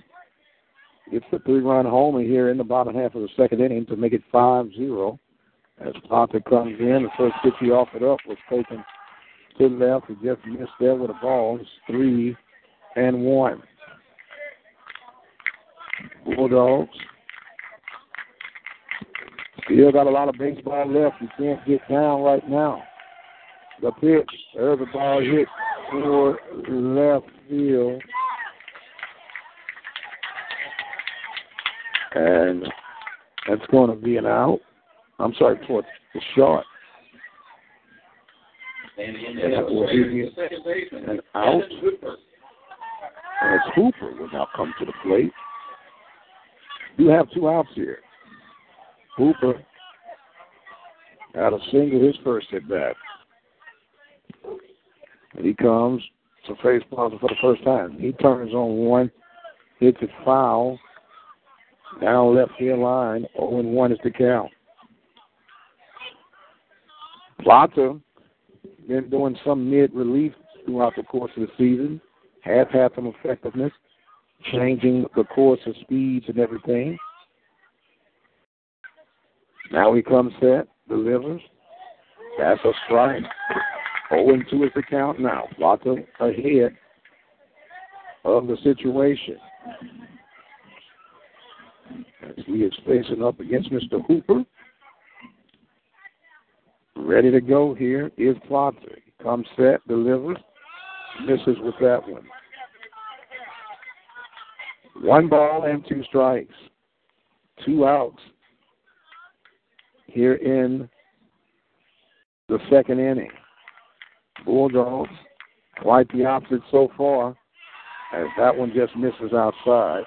gets the three-run homer here in the bottom half of the second inning to make it 5-0. As Potter comes in, the first pitch he offered up was taken to the left. He just missed there with a ball. It's three and one. Bulldogs still got a lot of baseball left. You can't get down right now. The pitch, there's a ball hit toward left field. And that's going to be an out. I'm sorry, for the shot. And that will be an out. And it's Hooper will now come to the plate. You have two outs here. Hooper had a single his first at bat. And he comes to face Plaza for the first time. He turns on one, hits it foul, down left field line. 0 and 1 is the count. Plata been doing some mid relief throughout the course of the season. Has had some effectiveness, changing the course of speeds and everything. Now he comes set, delivers. That's a strike. 0 and 2 is the count now. Plata ahead of the situation. As he is facing up against Mr. Hooper. Ready to go here is Plata. He comes set, delivers, misses with that one. One ball and two strikes. Two outs here in the second inning. Bulldogs quite the opposite so far, as that one just misses outside.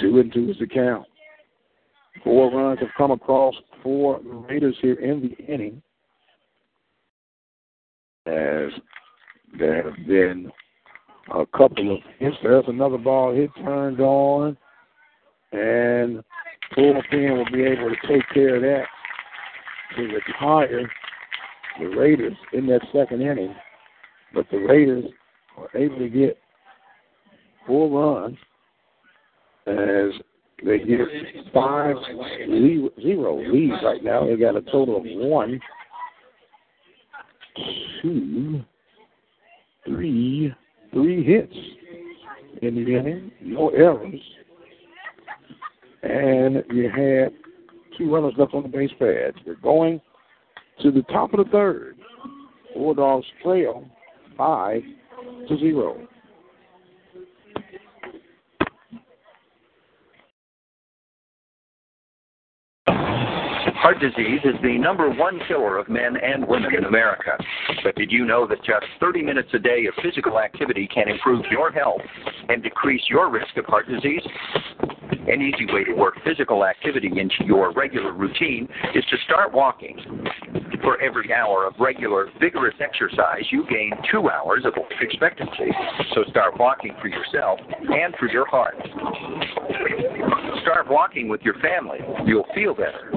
Two and two is the count. Four runs have come across for the Raiders here in the inning. As there have been a couple of hits. There's another ball hit turned on, and bullpen will be able to take care of that to retire the Raiders in that second inning. But the Raiders are able to get four runs as they get five zero leads right now. They got a total of one, two, three, three hits in the inning. No errors. and you had two runners left on the base pads. We're going to the top of the third. Bulldogs trail five to zero. Heart disease is the number one killer of men and women in America. But did you know that just 30 minutes a day of physical activity can improve your health and decrease your risk of heart disease? An easy way to work physical activity into your regular routine is to start walking. For every hour of regular, vigorous exercise, you gain two hours of life expectancy. So start walking for yourself and for your heart. Start walking with your family. You'll feel better.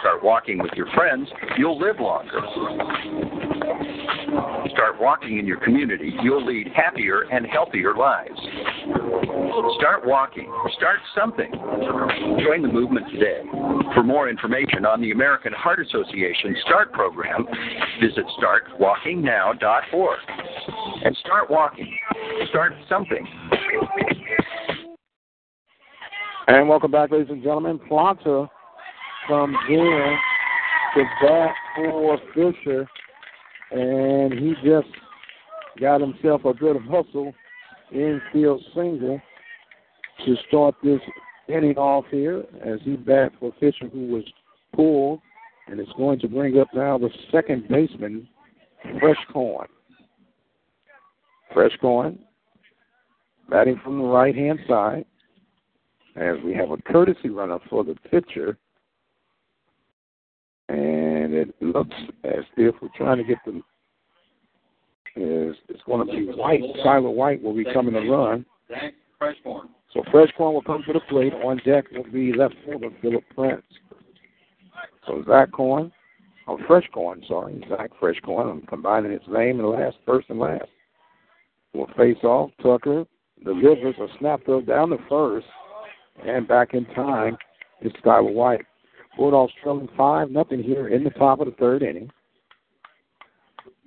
Start walking with your friends. You'll live longer. Start walking in your community. You'll lead happier and healthier lives. Start walking. Start something. Join the movement today. For more information on the American Heart Association START program, visit startwalkingnow.org. And start walking. Start something. And welcome back, ladies and gentlemen. Plata from in to bat for Fisher, and he just got himself a good hustle infield single to start this inning off here as he bats for Fisher, who was pulled, and it's going to bring up now the second baseman, Fresh Corn. Fresh Corn batting from the right hand side as we have a courtesy runner for the pitcher. And it looks as if we're trying to get the is it's going to be White. Tyler White will be coming to run. So Freshcorn will come to the plate. On deck will be left fielder Philip Prince. So Zach Corn, oh Freshcorn, sorry, Zach Freshcorn. I'm combining his name and last, first and last. We'll face off. Tucker delivers a snap throw down the first and back in time is Skylar White. Bulldogs trailing five nothing here in the top of the third inning.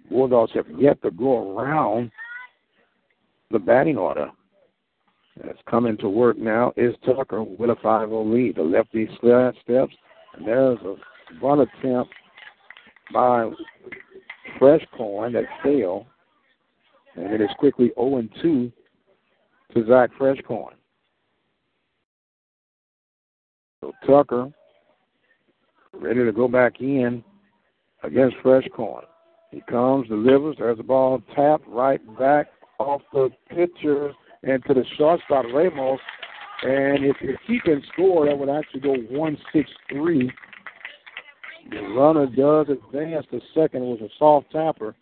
Bulldogs have yet to go around the batting order. That's coming to work now is Tucker with a 5 0 lead. The lefty steps, and there's a run attempt by Fresh Corn that failed, and it is quickly 0 2 to Zach Freshcorn. So Tucker ready to go back in against Fresh Corn. He comes, delivers. There's a ball tapped right back off the pitcher and to the shortstop Ramos. And if you're keeping score, that would actually go one six three. The runner does advance. The second was a soft tapper,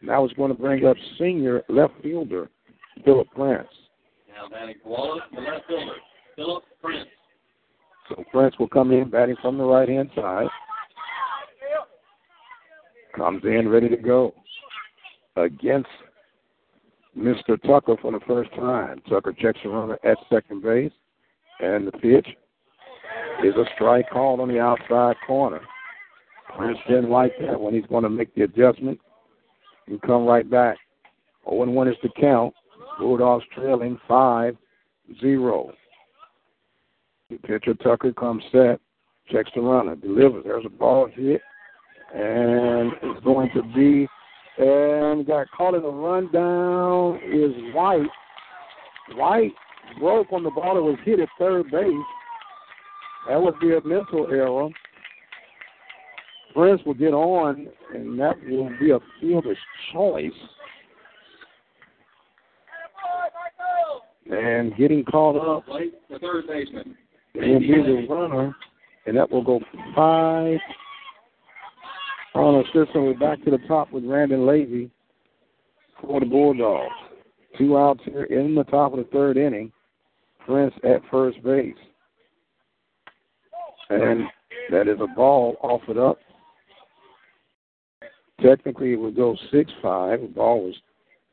and that was going to bring up senior left fielder Philip Prince. Now batting Wallace, the left fielder, Philip Prince. So Prince will come in batting from the right hand side. Comes in ready to go against Mr. Tucker for the first time. Tucker checks the runner at second base, and the pitch is a strike called on the outside corner. Prince didn't like that when he's going to make the adjustment and come right back. 0 1 is the count. Bulldogs trailing 5 0. The pitcher Tucker comes set, checks the runner, delivers. There's a ball hit, and it's going to be and got caught in a rundown is White. White broke on the ball that was hit at third base. That would be a mental error. Prince will get on, and that will be a fielder's choice. And getting caught up the third baseman. will be the runner, and that will go five on a system. We're back to the top with Randon Levy for the Bulldogs. Two outs here in the top of the third inning. Prince at first base. And that is a ball offered up. Technically, it would go 6 5. The ball was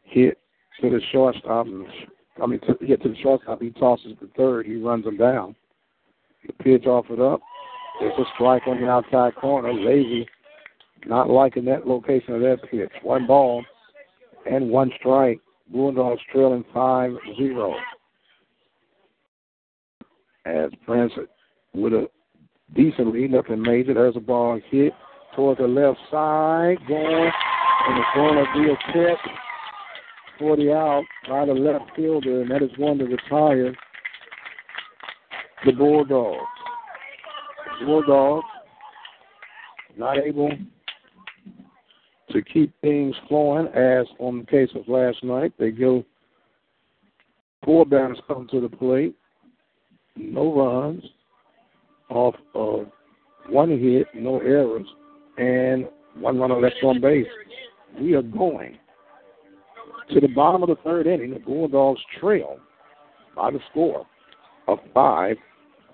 hit to the shortstop. I mean, to, hit to the shortstop. He tosses the third. He runs him down. The pitch offered up. There's a strike on the outside corner. Lazy not liking that location of that pitch. One ball and one strike Bulldogs trailing 5 0. As Prince with a decent lead, nothing major. There's a ball hit toward the left side, going it's going to be a catch 40 out by the left fielder, and that is going to retire the Bulldogs. Bulldogs not able to keep things flowing as on the case of last night. They go four batters come to the plate, no runs off of one hit, no errors, and one runner left on base. We are going to the bottom of the third inning. The Bulldogs trail by the score of five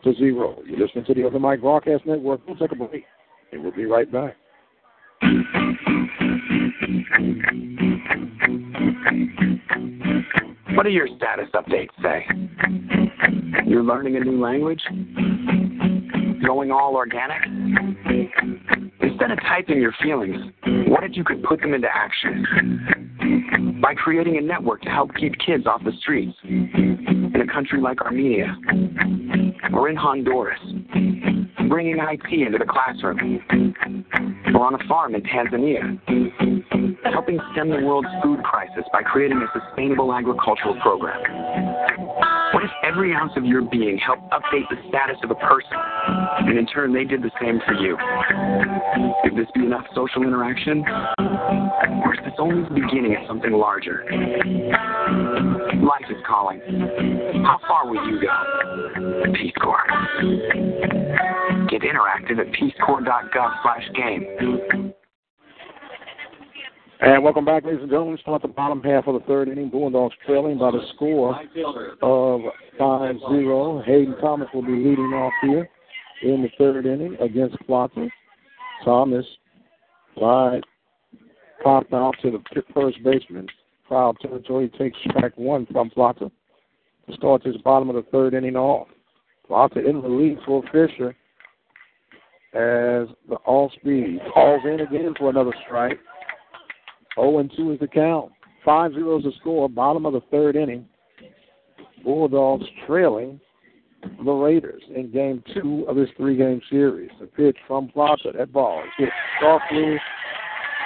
to zero. You're listening to the Open Mic Broadcast Network. We'll take a break, and we'll be right back. What do your status updates say? You're learning a new language? Going all organic? Instead of typing your feelings, what if you could put them into action? By creating a network to help keep kids off the streets in a country like Armenia or in Honduras, bringing IT into the classroom or on a farm in Tanzania, helping stem the world's food crisis by creating a sustainable agricultural program. If every ounce of your being helped update the status of a person, and in turn they did the same for you? Could this be enough social interaction? Or is this only the beginning of something larger? Life is calling. How far will you go? Peace Corps. Get interactive at peacecorps.gov slash game. And welcome back, ladies and gentlemen. Start the bottom half of the third inning. Bulldogs trailing by the score of 5-0. Hayden Thomas will be leading off here in the third inning against Plata. Thomas slide popped out to the first baseman. Foul territory takes strike one from Plata to start this bottom of the third inning off. Plata in the lead for Fisher as the all speed falls in again for another strike. 0 and 2 is the count. 5 0 is the score, bottom of the third inning. Bulldogs trailing the Raiders in game two of this three game series. The pitch from Plata. That ball is hit softly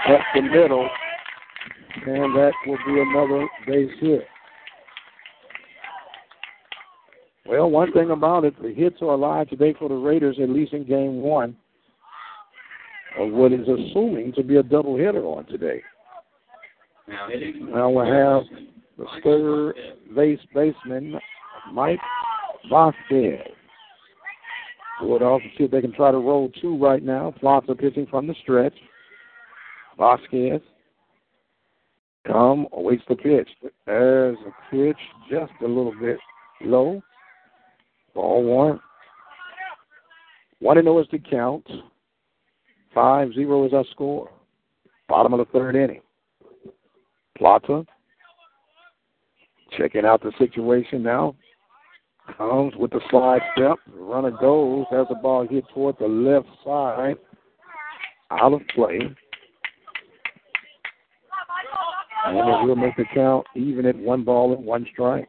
up the middle, and that will be another base hit. Well, one thing about it, the hits are alive today for the Raiders, at least in game one, of what is assuming to be a double hitter on today. Now we have the third base baseman, Mike Vasquez. Would also see if they can try to roll two right now. Plata pitching from the stretch. Vasquez come, awaits the pitch. There's a pitch just a little bit low. Ball one. One and zero is the count. Five zero is our score. Bottom of the third inning. Plata checking out the situation now. Comes with the slide step. Runner goes. Has the ball hit toward the left side. Out of play. And it will make the count even at one ball and one strike.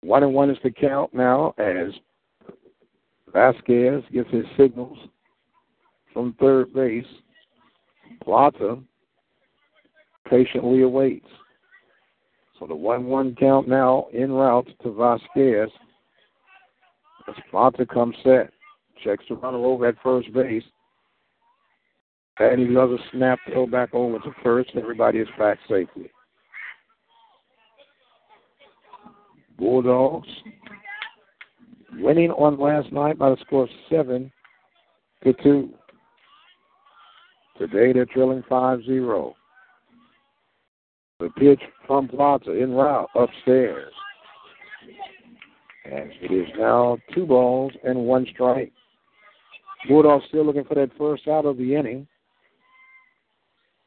One and one is the count now as Vasquez gets his signals from third base. Plata patiently awaits. So the 1 1 count now en route to Vasquez. As Plata comes set. Checks the runner over at first base. And he does a snap throw back over to first. Everybody is back safely. Bulldogs winning on last night by the score of seven to two. Today they're trailing 5-0. The pitch from Plata in route upstairs. And it is now two balls and one strike. Bulldogs still looking for that first out of the inning.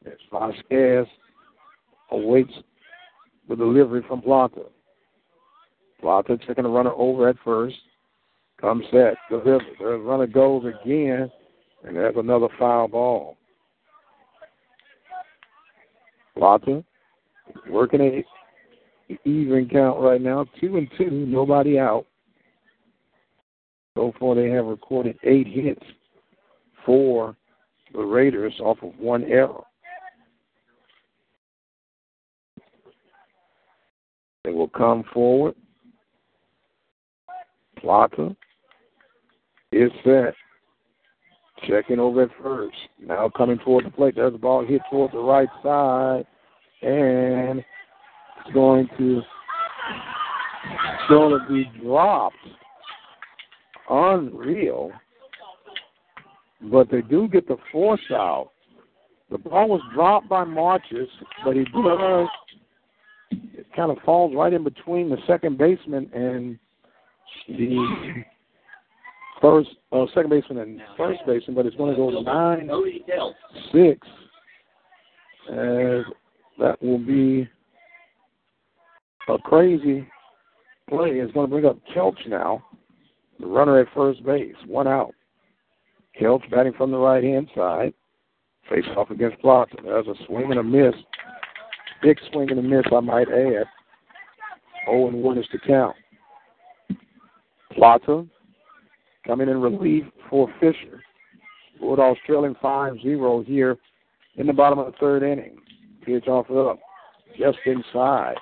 As Vasquez awaits the delivery from Plata. Plata taking a runner over at first. Comes set. The runner goes again, and there's another foul ball. Plata working a even count right now, two and two, nobody out. So far, they have recorded eight hits for the Raiders off of one error. They will come forward. Plata is set. Checking over at first. Now coming toward the plate. There's the ball hit toward the right side. And it's going to it's going to be dropped. Unreal. But they do get the force out. The ball was dropped by Marches, but he does it kind of falls right in between the second baseman and the first, uh, second baseman and first baseman, but it's going to go nine six, as that will be a crazy play. It's going to bring up Kelch now, the runner at first base, one out. Kelch batting from the right hand side, face off against Plata. There's a swing and a miss Big swing and a miss, I might add. 0 and 1 is to count. Plata coming in relief for Fisher. Bulldogs trailing 5 0 here in the bottom of the third inning. Pitch off up, just inside.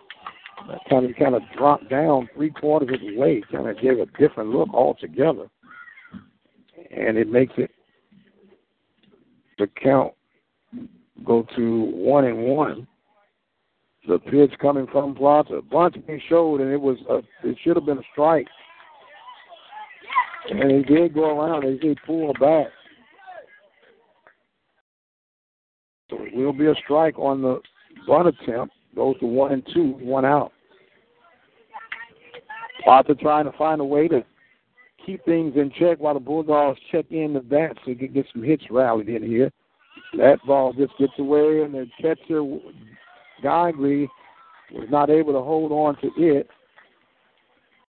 That kind of kind of dropped down three quarters of the way, kind of gave a different look altogether, and it makes it the count go to one and one the pitch coming from Plata. Bunting showed, and it was a, it should have been a strike. And he did go around. He did pull back. So it will be a strike on the bunt attempt. Goes to one and two, one out. Plata trying to find a way to keep things in check while the Bulldogs check in the bat so he can get some hits rallied in here. That ball just gets away, and the catcher Guidry was not able to hold on to it.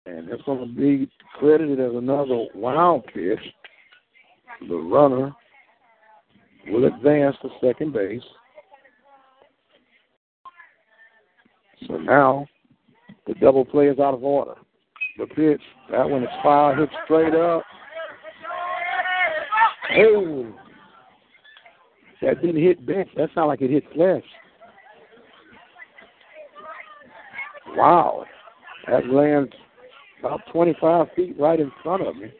And it's going to be credited as another wild pitch. The runner will advance to second base. So now the double play is out of order. The pitch, that one is foul, hit straight up. Oh, that didn't hit bench. That sounded like it hit flesh. Wow. That lands about 25 feet right in front of me.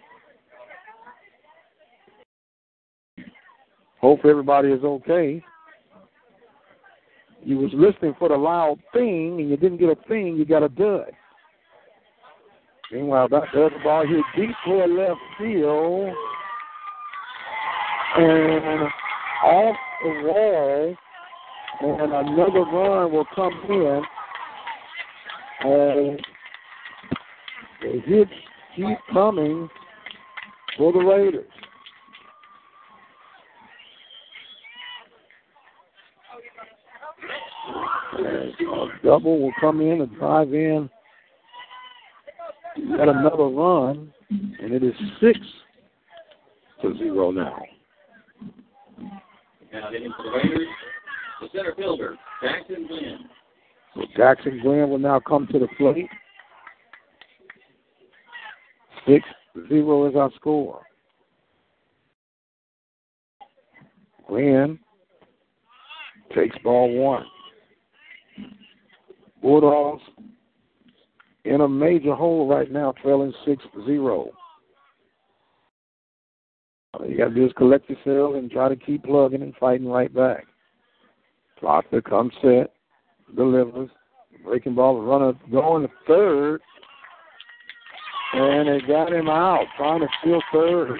Hope everybody is okay. You was listening for the loud thing, and you didn't get a thing, you got a dud. Meanwhile, that the ball here deep toward left field. And off the wall, and another run will come in. And the hits keep coming for the Raiders. a uh, double will come in and drive in at another run, and it is six to zero now. Now hitting for the Raiders, the center fielder, Jackson Glenn. So Jackson Glenn will now come to the plate. Six zero is our score. Glenn takes ball one. Bulldogs in a major hole right now, trailing 6 0. All you got to do is collect yourself and try to keep plugging and fighting right back. Plata comes set delivers. Breaking ball, runner going to third. And they got him out, trying to steal third.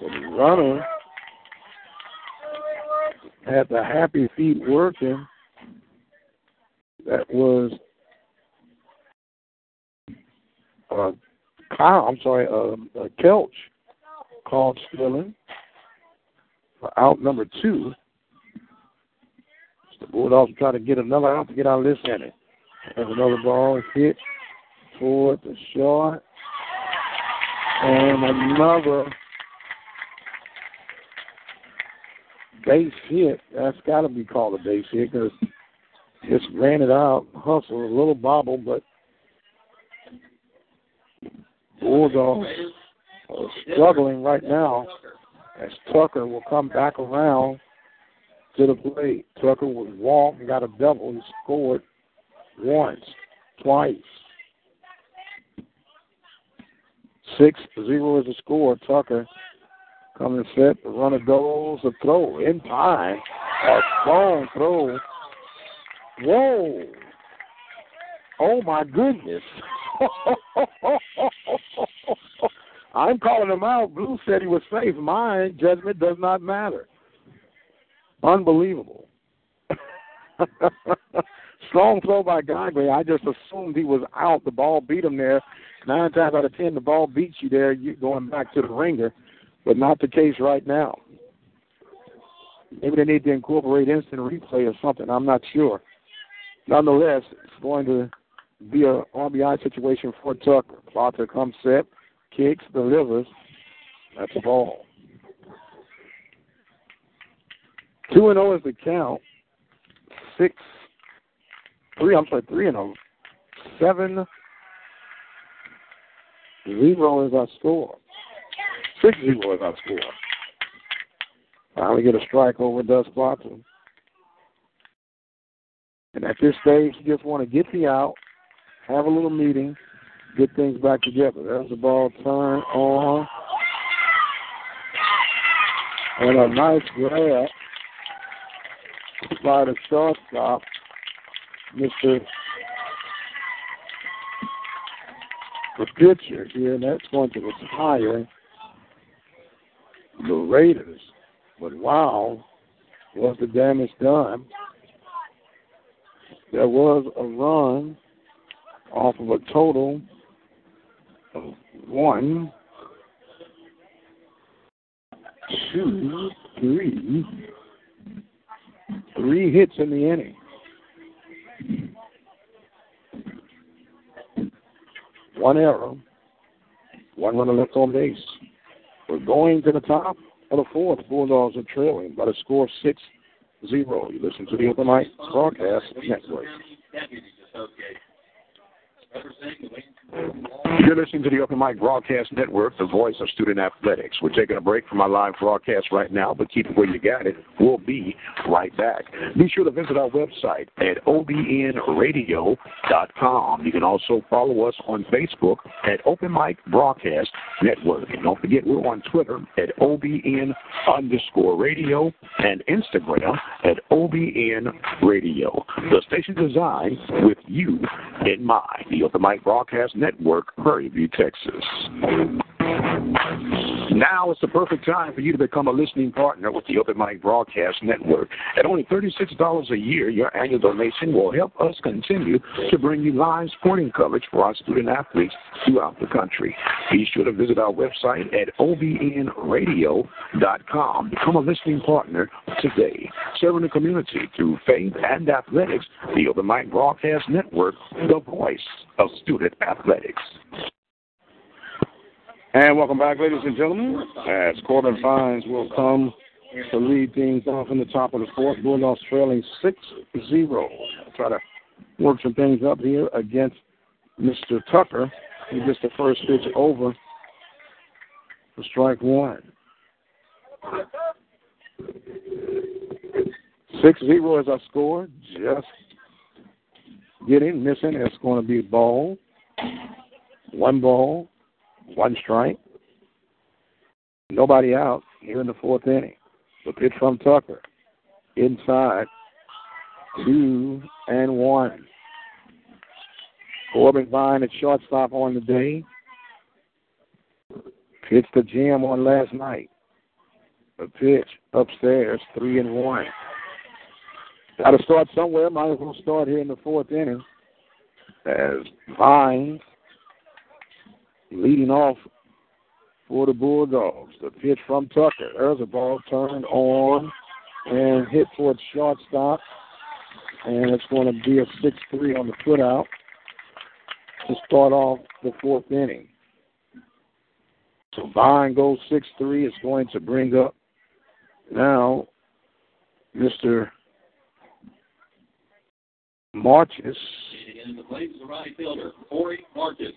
So the runner had the happy feet working. That was uh, Kyle, I'm sorry, uh, uh, Kelch called stealing for out number two. The Bulldogs try to get another out to get out of this inning. There's another ball hit toward the short. And another base hit. That's got to be called a base hit because just ran it out. Hustle, a little bobble, but Bulldogs are struggling right now as Tucker will come back around to the plate. Tucker was walked and got a double. He scored once, twice. Six zero is the score. Tucker coming set. The runner goes. A throw in time. A strong throw. Whoa. Oh my goodness. I'm calling him out. Blue said he was safe. My judgment does not matter. Unbelievable. Strong throw by Gagwe. I just assumed he was out. The ball beat him there. Nine times out of ten, the ball beats you there. You're going back to the ringer, but not the case right now. Maybe they need to incorporate instant replay or something. I'm not sure. Nonetheless, it's going to be a RBI situation for Tucker. Plata comes set, kicks, delivers. That's a ball. Two and zero is the count. Six, three. I'm sorry, three and zero. Seven zero is our score. Six zero is our score. Finally get a strike over Dust Plata. And at this stage, you just want to get the out, have a little meeting, get things back together. There's the ball turn on. And a nice grab by the shortstop, Mr. Pitcher here, and that's that was higher. the Raiders. But wow, was the damage done? There was a run off of a total of one, two, three, three hits in the inning. One error, one runner left on base. We're going to the top of the fourth. Bulldogs are trailing by the score of 6 0. You listen to the Open Mic Broadcast Network. You're listening to the Open Mic Broadcast Network, the voice of student athletics. We're taking a break from our live broadcast right now, but keep it where you got it. We'll be right back. Be sure to visit our website at obnradio.com. You can also follow us on Facebook at Open Mic Broadcast Network. And don't forget, we're on Twitter at OBN underscore radio and Instagram at OBN radio. The station designed with you in mind. The Open Mic Broadcast Network, Prairie View, Texas. Now is the perfect time for you to become a listening partner with the Open Mic Broadcast Network. At only $36 a year, your annual donation will help us continue to bring you live sporting coverage for our student athletes throughout the country. Be sure to visit our website at obnradio.com. Become a listening partner today. Serving the community through faith and athletics, the Open Mic Broadcast Network, the voice of student athletics. And welcome back, ladies and gentlemen, as Corbin Fines will come to lead things off in the top of the fourth. Bulldogs trailing 6 0. Try to work some things up here against Mr. Tucker. He gets the first pitch over for strike one. 6 0 is our score. Just getting, missing. It's going to be ball. One ball, one strike. Nobody out here in the fourth inning. The pitch from Tucker. Inside. Two and one. Corbin Vine at shortstop on the day. Pitched the jam on last night. The pitch upstairs, three and one. Got to start somewhere. Might as well start here in the fourth inning. As Vine leading off for the Bulldogs. The pitch from Tucker. There's a ball turned on and hit towards shortstop. And it's going to be a 6 3 on the foot out to start off the fourth inning. So Vine goes 6 3. It's going to bring up now Mr. Marches. Place of the right fielder, Corey Marches.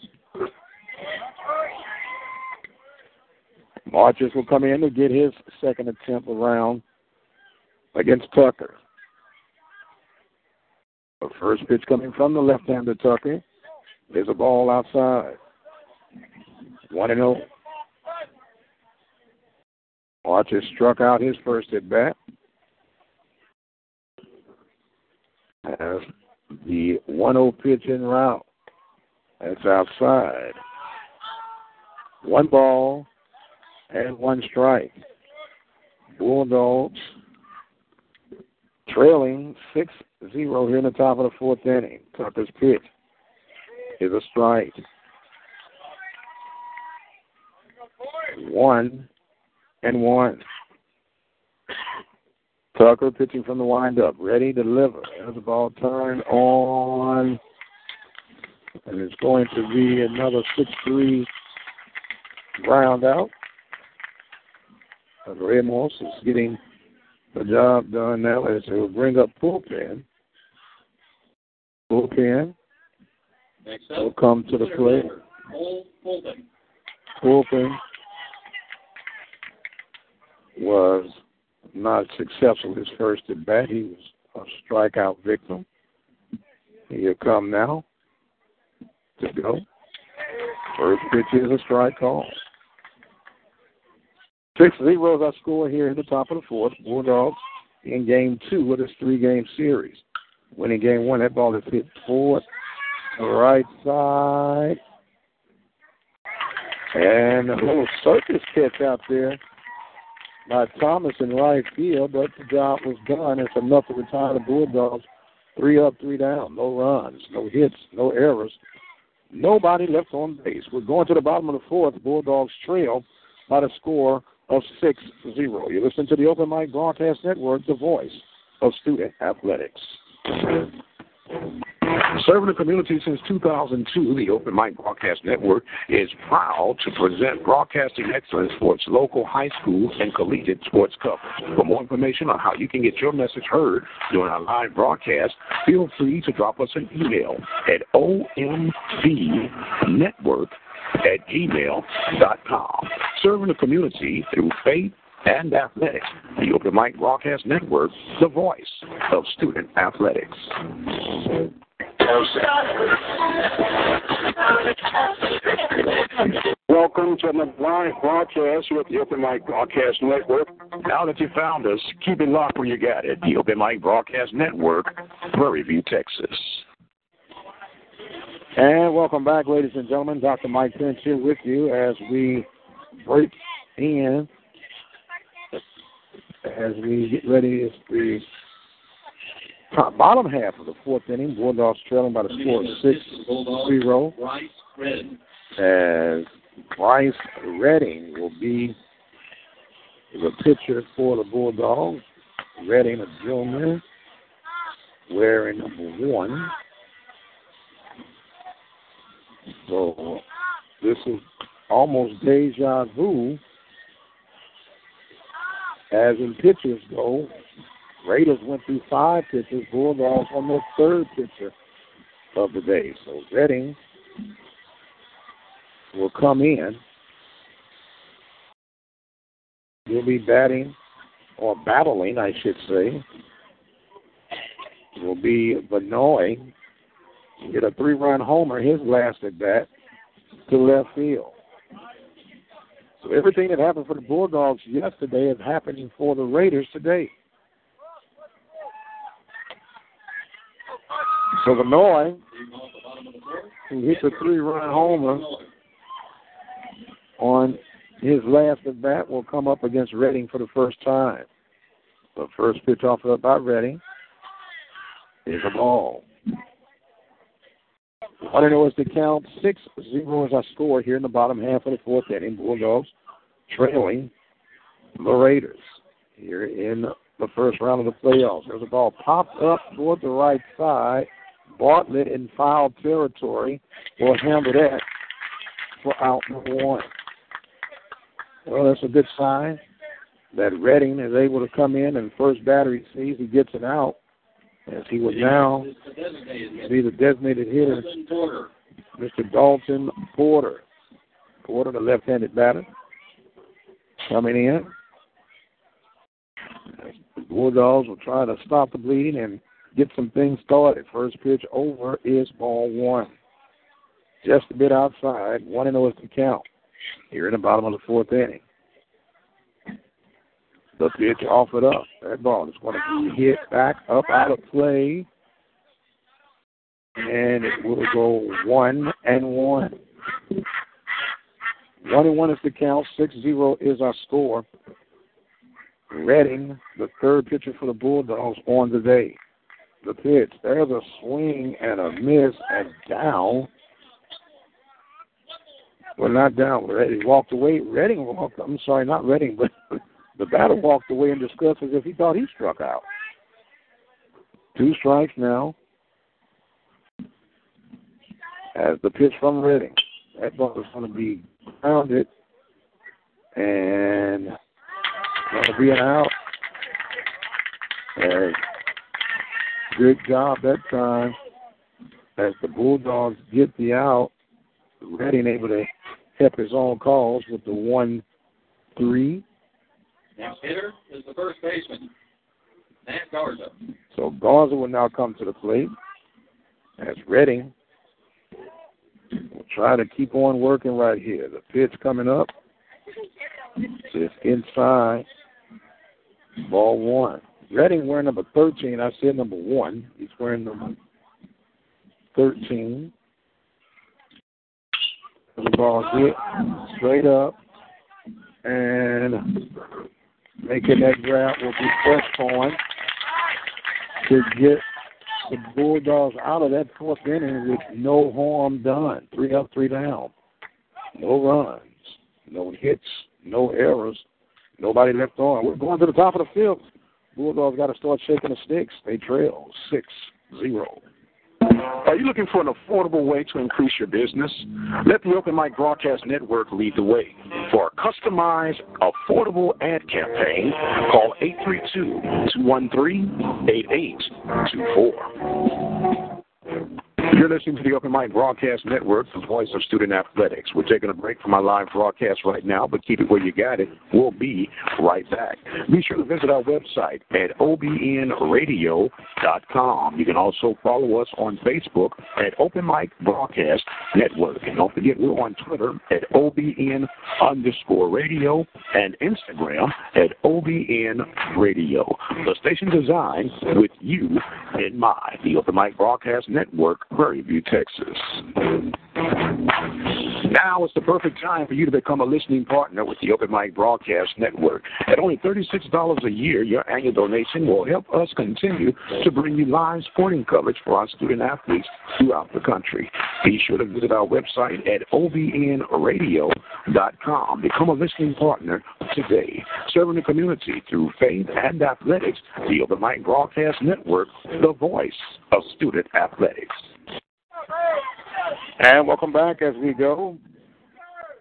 Marches will come in to get his second attempt around against Tucker. The first pitch coming from the left-hander Tucker. There's a ball outside. One and oh. zero. Marches struck out his first at bat. As the 1 0 pitch in route. That's outside. One ball and one strike. Bulldogs trailing 6 0 here in the top of the fourth inning. Tucker's pitch is a strike. One and one. Tucker pitching from the windup, ready to deliver. There's the ball turned on, and it's going to be another 6 3 ground out. Ramos is getting the job done now as he'll bring up Pulpin. Pulpin will come to the plate. Pulpin was not successful his first at bat. He was a strikeout victim. He'll come now to go. First pitch is a strike call. Six zeros our score here in the top of the fourth. Bulldogs in game two of this three game series. Winning game one, that ball is hit forward, right side. And a little circus catch out there by Thomas in right field, but the job was done. It's enough to retire the Bulldogs. Three up, three down. No runs, no hits, no errors. Nobody left on base. We're going to the bottom of the fourth. Bulldogs trail by the score of 6 0. You listen to the Open Mic Broadcast Network, the voice of student athletics. Serving the community since 2002, the Open Mic Broadcast Network is proud to present broadcasting excellence for its local high school and collegiate sports coverage. For more information on how you can get your message heard during our live broadcast, feel free to drop us an email at omvnetwork at gmail.com. Serving the community through faith and athletics. The Open Mic Broadcast Network, the voice of student athletics. Welcome to the live broadcast with the Open Mic Broadcast Network. Now that you found us, keep it locked where you got it. The Open Mic Broadcast Network, Prairie View, Texas. And welcome back, ladies and gentlemen. Dr. Mike Prince here with you as we break in, as we get ready as the top, bottom half of the fourth inning. Bulldogs trailing by the score of 6 0. As Bryce Redding will be the pitcher for the Bulldogs. Redding, a junior, wearing number one. So this is almost deja vu. As in pitchers go, Raiders went through five pitchers, Bulldogs on their third pitcher of the day. So Redding will come in. He'll be batting or battling, I should say. Will be Vanoy hit a three run homer his last at bat to left field. So everything that happened for the Bulldogs yesterday is happening for the Raiders today. So Vanoy, who hit the three run homer on his last at bat, will come up against Redding for the first time. The first pitch offered up by Redding is a ball. I don't know as the count. 6 0 is our score here in the bottom half of the fourth inning. Bulldogs trailing the Raiders here in the first round of the playoffs. There's a ball popped up toward the right side. Bartlett in foul territory will handle that for out number one. Well, that's a good sign that Redding is able to come in and first battery sees he gets it out as he would now be the designated hitter, Mr. Dalton Porter. Porter, the left-handed batter, coming in. Bulldogs will try to stop the bleeding and get some things started. First pitch over is ball one. Just a bit outside. One and zero is the count. Here in the bottom of the fourth inning. The pitch offered up. That ball is going to be hit back up out of play. And it will go one and one. One and one is the count. Six zero is our score. Redding, the third pitcher for the Bulldogs on the day. The pitch. There's a swing and a miss and down. Well, not down. Redding walked away. Redding walked. I'm sorry, not Redding, but the batter walked away in disgust as if he thought he struck out. Two strikes now. As the pitch from Redding. That ball is going to be grounded and going to be an out. And good job that time as the Bulldogs get the out. Redding able to help his own cause with the one three. Next hitter is the first baseman, Matt Garza. So Garza will now come to the plate as Redding will try to keep on working right here. The pitch coming up. Just inside. Ball one. Redding wearing number 13. I said number one. He's wearing number 13. The ball hit straight up. And making that grab will be Fresh on to get the Bulldogs out of that fourth inning with no harm done. Three up, three down. No runs, no hits, no errors. Nobody left on. We're going to the top of the field. Bulldogs got to start shaking the sticks. They trail 6 0. Are you looking for an affordable way to increase your business? Let the Open Mic Broadcast Network lead the way. For a customized, affordable ad campaign, call 832-213-8824. You're listening to the Open Mic Broadcast Network, the voice of student athletics. We're taking a break from our live broadcast right now, but keep it where you got it. We'll be right back. Be sure to visit our website at obnradio.com. You can also follow us on Facebook at Open Mic Broadcast Network. And don't forget, we're on Twitter at OBN underscore radio and Instagram at OBN radio. The station designed with you in mind. The Open Mic Broadcast Network, Prairie View, Texas. Now is the perfect time for you to become a listening partner with the Open Mic Broadcast Network. At only $36 a year, your annual donation will help us continue to bring you live sporting coverage for our student athletes throughout the country. Be sure to visit our website at obnradio.com. Become a listening partner today. Serving the community through faith and athletics, the Open Mic Broadcast Network, the voice of student athletics. And welcome back as we go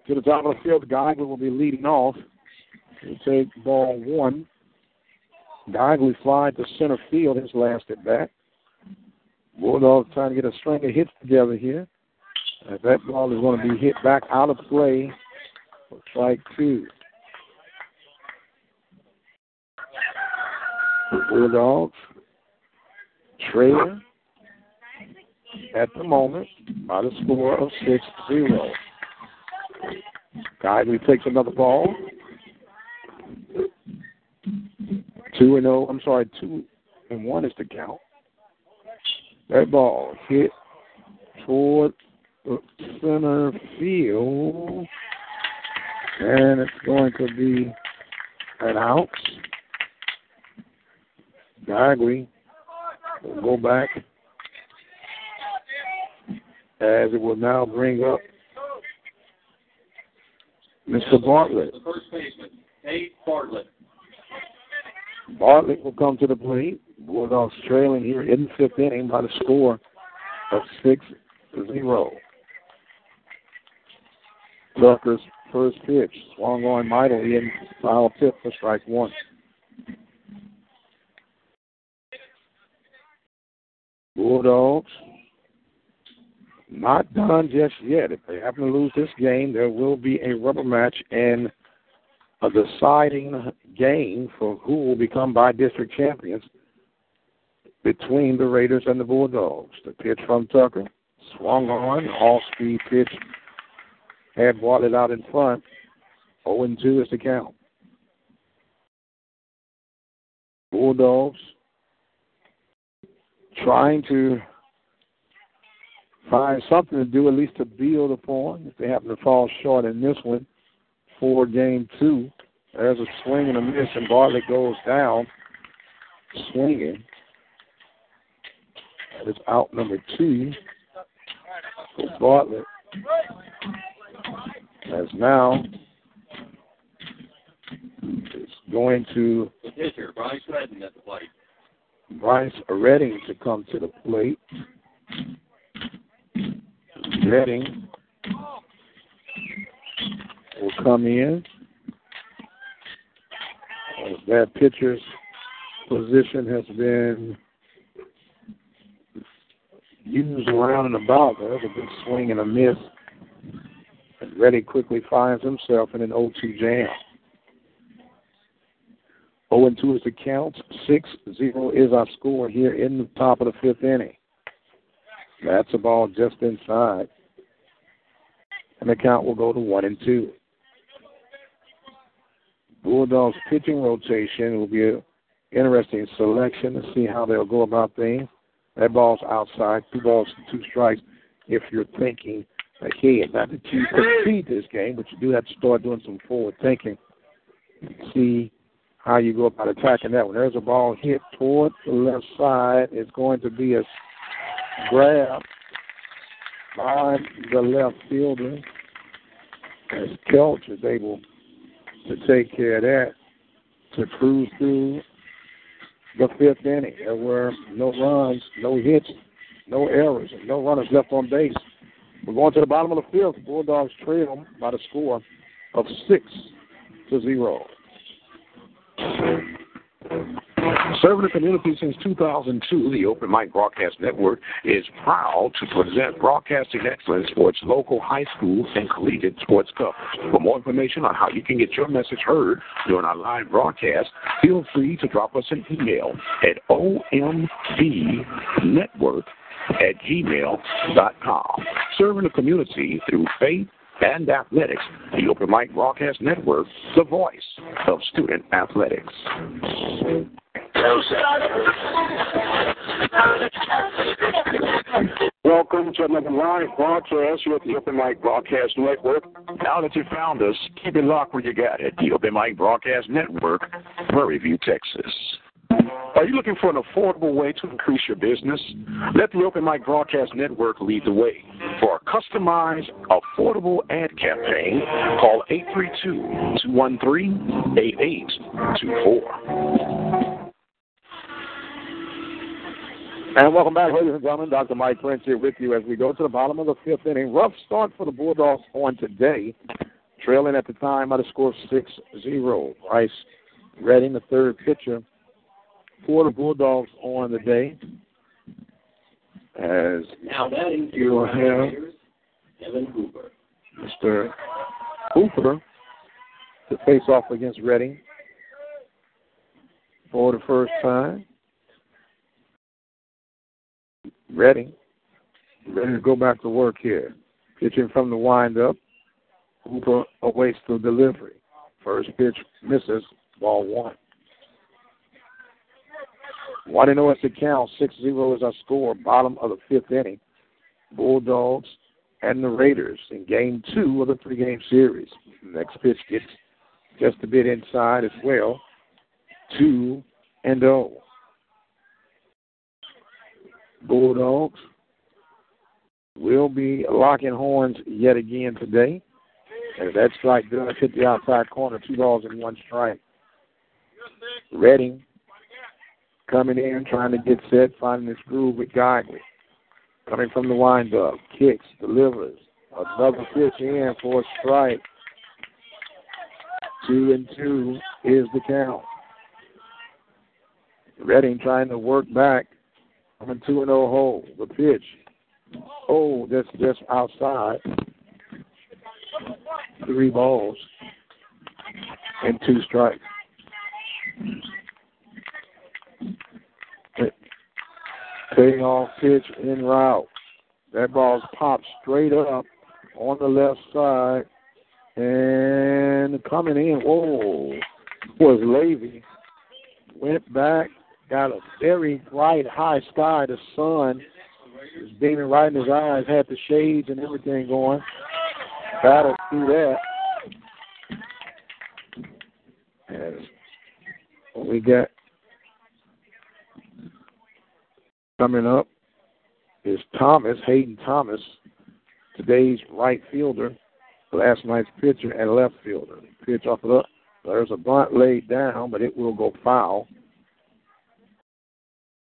to the top of the field. Geigley will be leading off. He'll take ball one. Geigley fly to center field his last at bat. Bulldogs trying to get a string of hits together here. As that ball is going to be hit back out of play for strike two. Bulldogs trail at the moment by the score of 6 0. Geigley takes another ball. 2 and 0. I'm sorry, 2 and 1 is the count. That ball hit toward center field. And it's going to be an out. Geigley will go back as it will now bring up Mr. Bartlett. First baseman, Bartlett. Bartlett will come to the plate. Bulldogs trailing here in the fifth inning by the score of 6 0. Tucker's First pitch, swung on mightily in foul tip for strike one. Bulldogs not done just yet. If they happen to lose this game, there will be a rubber match and a deciding game for who will become by district champions between the Raiders and the Bulldogs. The pitch from Tucker swung on, off speed pitch, had brought out in front. 0 2 is the count. Bulldogs trying to find something to do, at least to build upon. If they happen to fall short in this one for game two, there's a swing and a miss, and Bartlett goes down swinging. That is out number two for Bartlett. As now it's going to Bryce Redding at the plate. Bryce Redding to come to the plate. Redding will come in. That pitcher's position has been used around and about. There's a good swing and a miss. And Redding quickly finds himself in an 0-2 jam. 0-2 is the count. 6-0 is our score here in the top of the fifth inning. That's a ball just inside. And the count will go to 1 and 2. Bulldogs pitching rotation will be an interesting selection to see how they'll go about things. That ball's outside, two balls and two strikes if you're thinking ahead. Not that you concede this game, but you do have to start doing some forward thinking. See how you go about attacking that one. There's a ball hit toward the left side. It's going to be a grab by the left fielder as Kelch is able to take care of that to cruise through the fifth inning. There were no runs, no hits, no errors, and no runners left on base. We're going to the bottom of the fifth. Bulldogs trail by the score of six to zero. Serving the community since 2002, the Open Mic Broadcast Network is proud to present broadcasting excellence for its local high school and collegiate sports coverage. For more information on how you can get your message heard during our live broadcast, feel free to drop us an email at ombnetwork at gmail.com. Serving the community through faith and athletics, the Open Mic Broadcast Network, the voice of student athletics. Welcome to another live broadcast at the Open Mic Broadcast Network. Now that you found us, keep it locked where you got it. The Open Mic Broadcast Network, Prairie View, Texas. Are you looking for an affordable way to increase your business? Let the Open Mic Broadcast Network lead the way. For a customized, affordable ad campaign, call 832-213-8824. And welcome back, ladies and gentlemen. Dr. Mike Prince here with you as we go to the bottom of the fifth inning. Rough start for the Bulldogs on today, trailing at the time by the score of 6 0. Bryce Redding, the third pitcher for the Bulldogs on the day. As Now batting you will have Evan Hooper. Mr. Hooper to face off against Redding for the first time. Redding ready to go back to work here. Pitching from the windup. Hooper awaits the delivery. First pitch misses, ball one. 1 0 is the count. 6 0 is our score. Bottom of the fifth inning. Bulldogs and the Raiders in game two of the three game series. Next pitch gets just a bit inside as well. 2 and 0. Bulldogs will be locking horns yet again today. As that strike does hit the outside corner, two balls and one strike. Redding coming in, trying to get set, finding his groove with Godley. Coming from the windup, kicks, delivers. Another pitch in for a strike. Two and two is the count. Redding trying to work back a two and zero hole. The pitch. Oh, that's just outside. Three balls and two strikes. Paying off pitch in route. That ball's popped straight up on the left side. And coming in, whoa, was Levy. Went back, got a very bright high sky. The sun is beaming right in his eyes, had the shades and everything going. Battled through that. And we got coming up is Thomas, Hayden Thomas, today's right fielder, last night's pitcher and left fielder. Pitch off of the there's a bunt laid down, but it will go foul.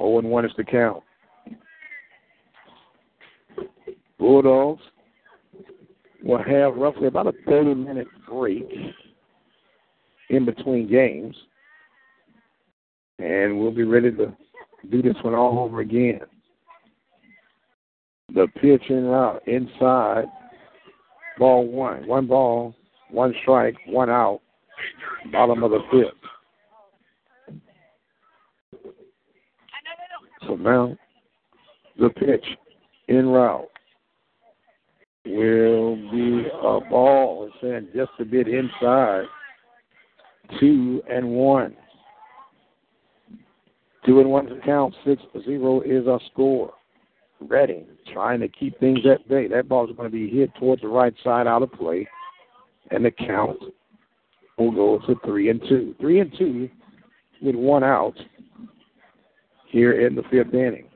0 and 1 is the count. Bulldogs will have roughly about a 30 minute break in between games. And we'll be ready to do this one all over again. The pitch in route inside. Ball one. One ball, one strike, one out. Bottom of the fifth. So now the pitch in route will be a ball. It's in just a bit inside. Two and one. Two and one to count. Six to zero is our score. Redding, trying to keep things at bay. That ball is going to be hit towards the right side out of play, and the count will go to three and two. Three and two with one out here in the fifth inning.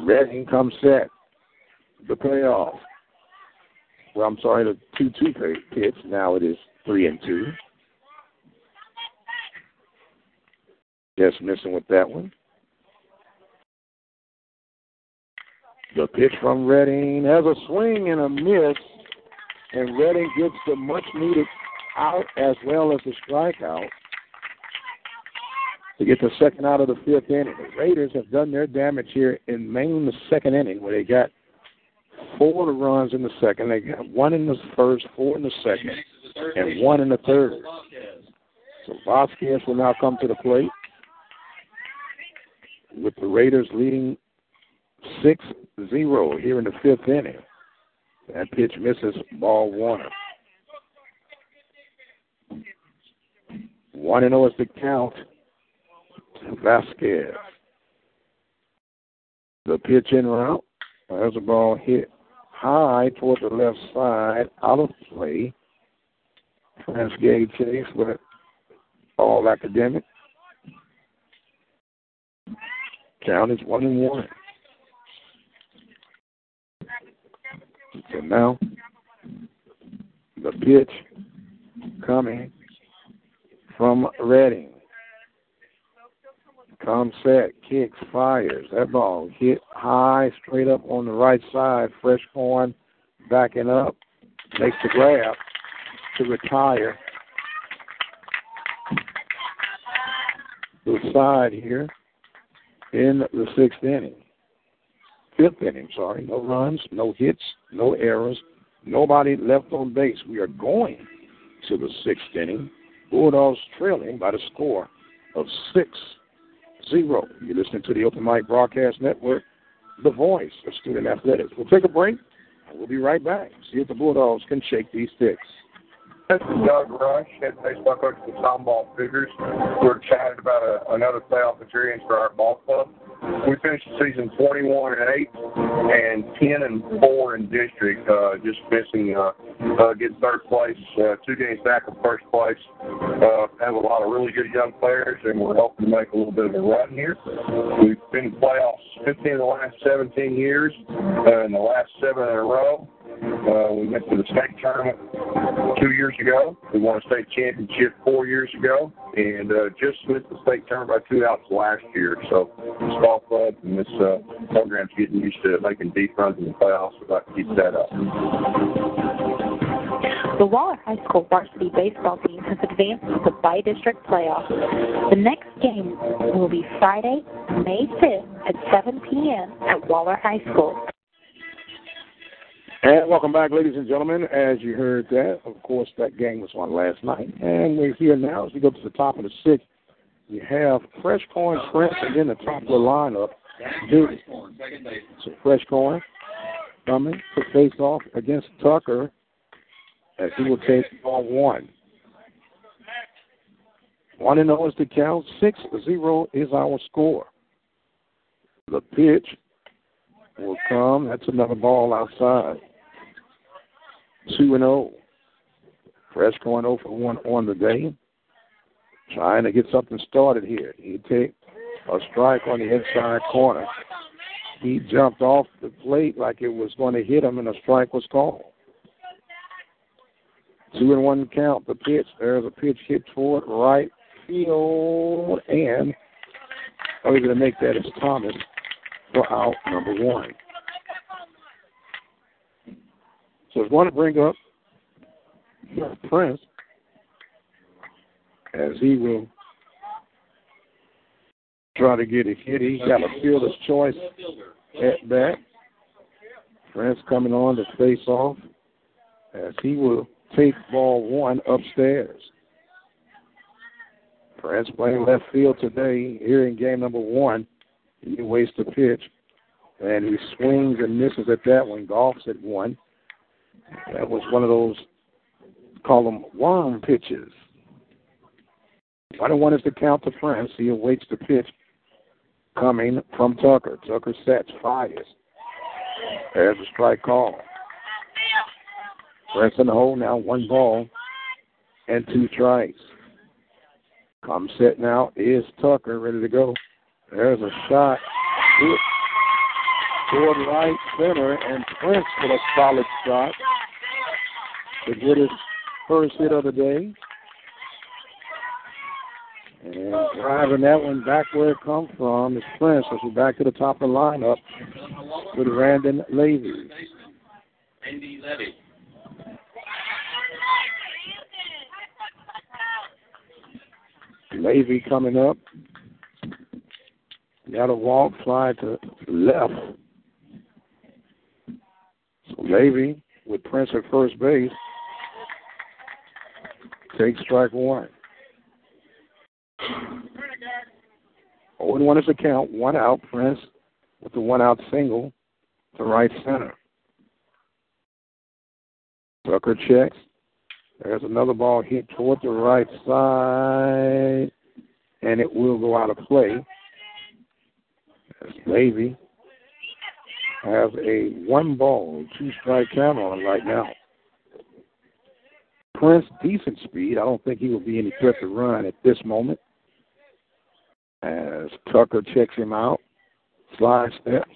Redding comes set. The payoff. Well, I'm sorry, the two-two pitch. Now it is three and two. Just missing with that one. The pitch from Redding has a swing and a miss, and Redding gets the much needed out as well as the strikeout to get the second out of the fifth inning. The Raiders have done their damage here in mainly the second inning, where they got four runs in the second. They got one in the first, four in the second, and one in the third. So Vasquez will now come to the plate with the Raiders leading 6 0 here in the fifth inning. That pitch misses ball one. 1 0 is the count. Vasquez. The pitch in route. There's a ball hit high toward the left side, out of play. Transgate chase, but all academic. Count is one and one. So now the pitch coming from Redding. Comes set, kicks, fires. That ball hit high, straight up on the right side. Fresh corn backing up. Makes the grab to retire. The side here in the sixth inning. Fifth inning, sorry. No runs, no hits, no errors, nobody left on base. We are going to the sixth inning. Bulldogs trailing by the score of six zero. You're listening to the Open Mic Broadcast Network, the voice of student athletics. We'll take a break and we'll be right back. See if the Bulldogs can shake these sticks. This is Doug Rush, head baseball coach for Tomball Figures. We're excited about a, another playoff appearance for our ball club. We finished the season 21 and 8 and 10 and 4 in district, uh, just missing uh, uh, getting third place, uh, two games back of first place. Uh, have a lot of really good young players, and we're hoping to make a little bit of a run here. We've been in playoffs 15 of the last 17 years, uh, in the last seven in a row. Uh, we went to the state tournament two years ago. We won a state championship four years ago, and uh, just missed the state tournament by two outs last year. So this ball club and this uh, program's getting used to making deep runs in the playoffs. We'd like to keep that up. The Waller High School varsity baseball team has advanced to the bi-district playoffs. The next game will be Friday, May 5th at 7 p.m. at Waller High School. And welcome back, ladies and gentlemen. As you heard that, of course, that game was on last night. And we're here now as we go to the top of the sixth. You have Fresh Corn Prince then the top of the lineup. Duke. So Fresh Corn coming to face off against Tucker as he will take ball one. 1 and 0 is the count. 6 0 is our score. The pitch will come. That's another ball outside. 2 and 0. Fresh going 0 for 1 on the day. Trying to get something started here. He take a strike on the inside corner. He jumped off the plate like it was going to hit him, and a strike was called. Two and one count. The pitch. There's a pitch hit toward right field, and oh, are we going to make that as Thomas for out number one. So it's going to bring up Prince as he will try to get a hit. He's got a fielder's choice at bat. Prince coming on to face off as he will take ball one upstairs. Prince playing left field today here in game number one. He wastes a pitch and he swings and misses at that one, golfs at one. That was one of those, call them worm pitches. One and one is the count to Prince. He awaits the pitch coming from Tucker. Tucker sets, fires. There's a strike call. Prince in the hole now, one ball and two strikes. Come set now is Tucker ready to go. There's a shot toward right center, and Prince with a solid shot to get his first hit of the day. And driving that one back where it come from is Prince as we back to the top of the lineup with Randon Levy. Andy Levy. Levy coming up. Got a walk, fly to left. So Levy with Prince at first base takes strike one. 0 1 is the count. One out. Prince with the one out single to right center. Tucker checks. There's another ball hit toward the right side, and it will go out of play. As Levy has a one ball, two strike count on him right now. Prince, decent speed. I don't think he will be any threat to run at this moment. As Tucker checks him out, slide steps,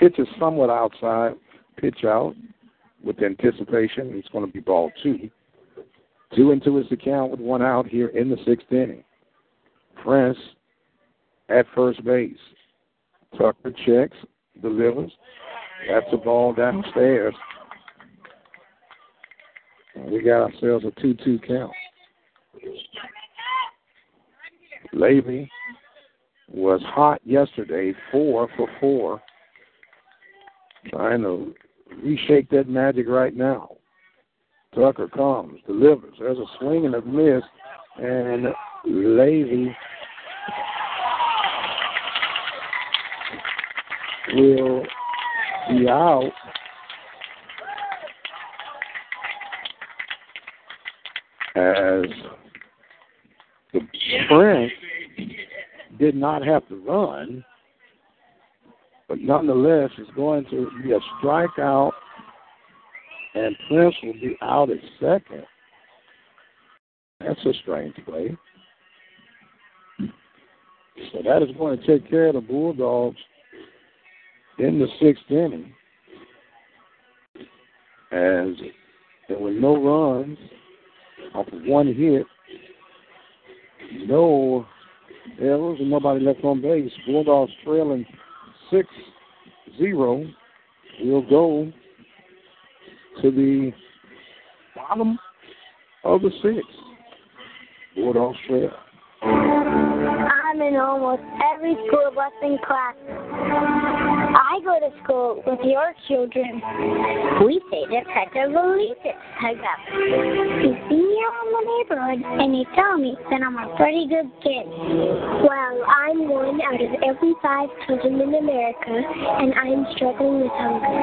pitches somewhat outside, pitch out with anticipation. It's going to be ball two. Two into his account with one out here in the sixth inning. Prince at first base. Tucker checks, delivers. That's a ball downstairs. And we got ourselves a 2 2 count. Levy was hot yesterday, four for four. Trying to reshake that magic right now. Tucker comes, delivers. There's a swing and a miss, and Levy will be out. As the Prince did not have to run, but nonetheless it's going to be a strikeout, and Prince will be out at second. That's a strange play. So that is going to take care of the Bulldogs in the sixth inning. As there were no runs off of one hit, no errors, and nobody left on base. Bulldogs trailing 6 0. We'll go to the bottom of the six. Bulldogs trail. I'm in almost every school bus and class. Go to school with your children. We say the pet of Elite Hookup. You see me around the neighborhood and you tell me that I'm a pretty good kid. Well, I'm one out of every five children in America and I'm struggling with hunger.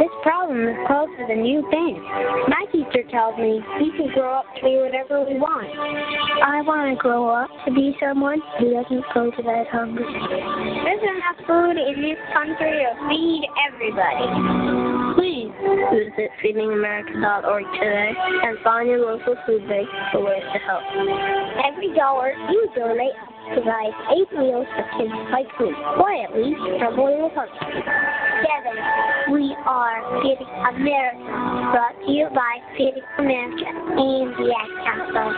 This problem is closer than you think. My teacher tells me we can grow up to be whatever we want. I want to grow up to be someone who doesn't go to bed hungry. There's enough food in this country to feed everybody. Please visit feedingamerica.org today and find your local food bank for ways to help. Every dollar you donate provides eight meals for kids like me, quietly struggling with hunger. Together, we are Feeding America, brought to you by Feeding America and the Ad Council.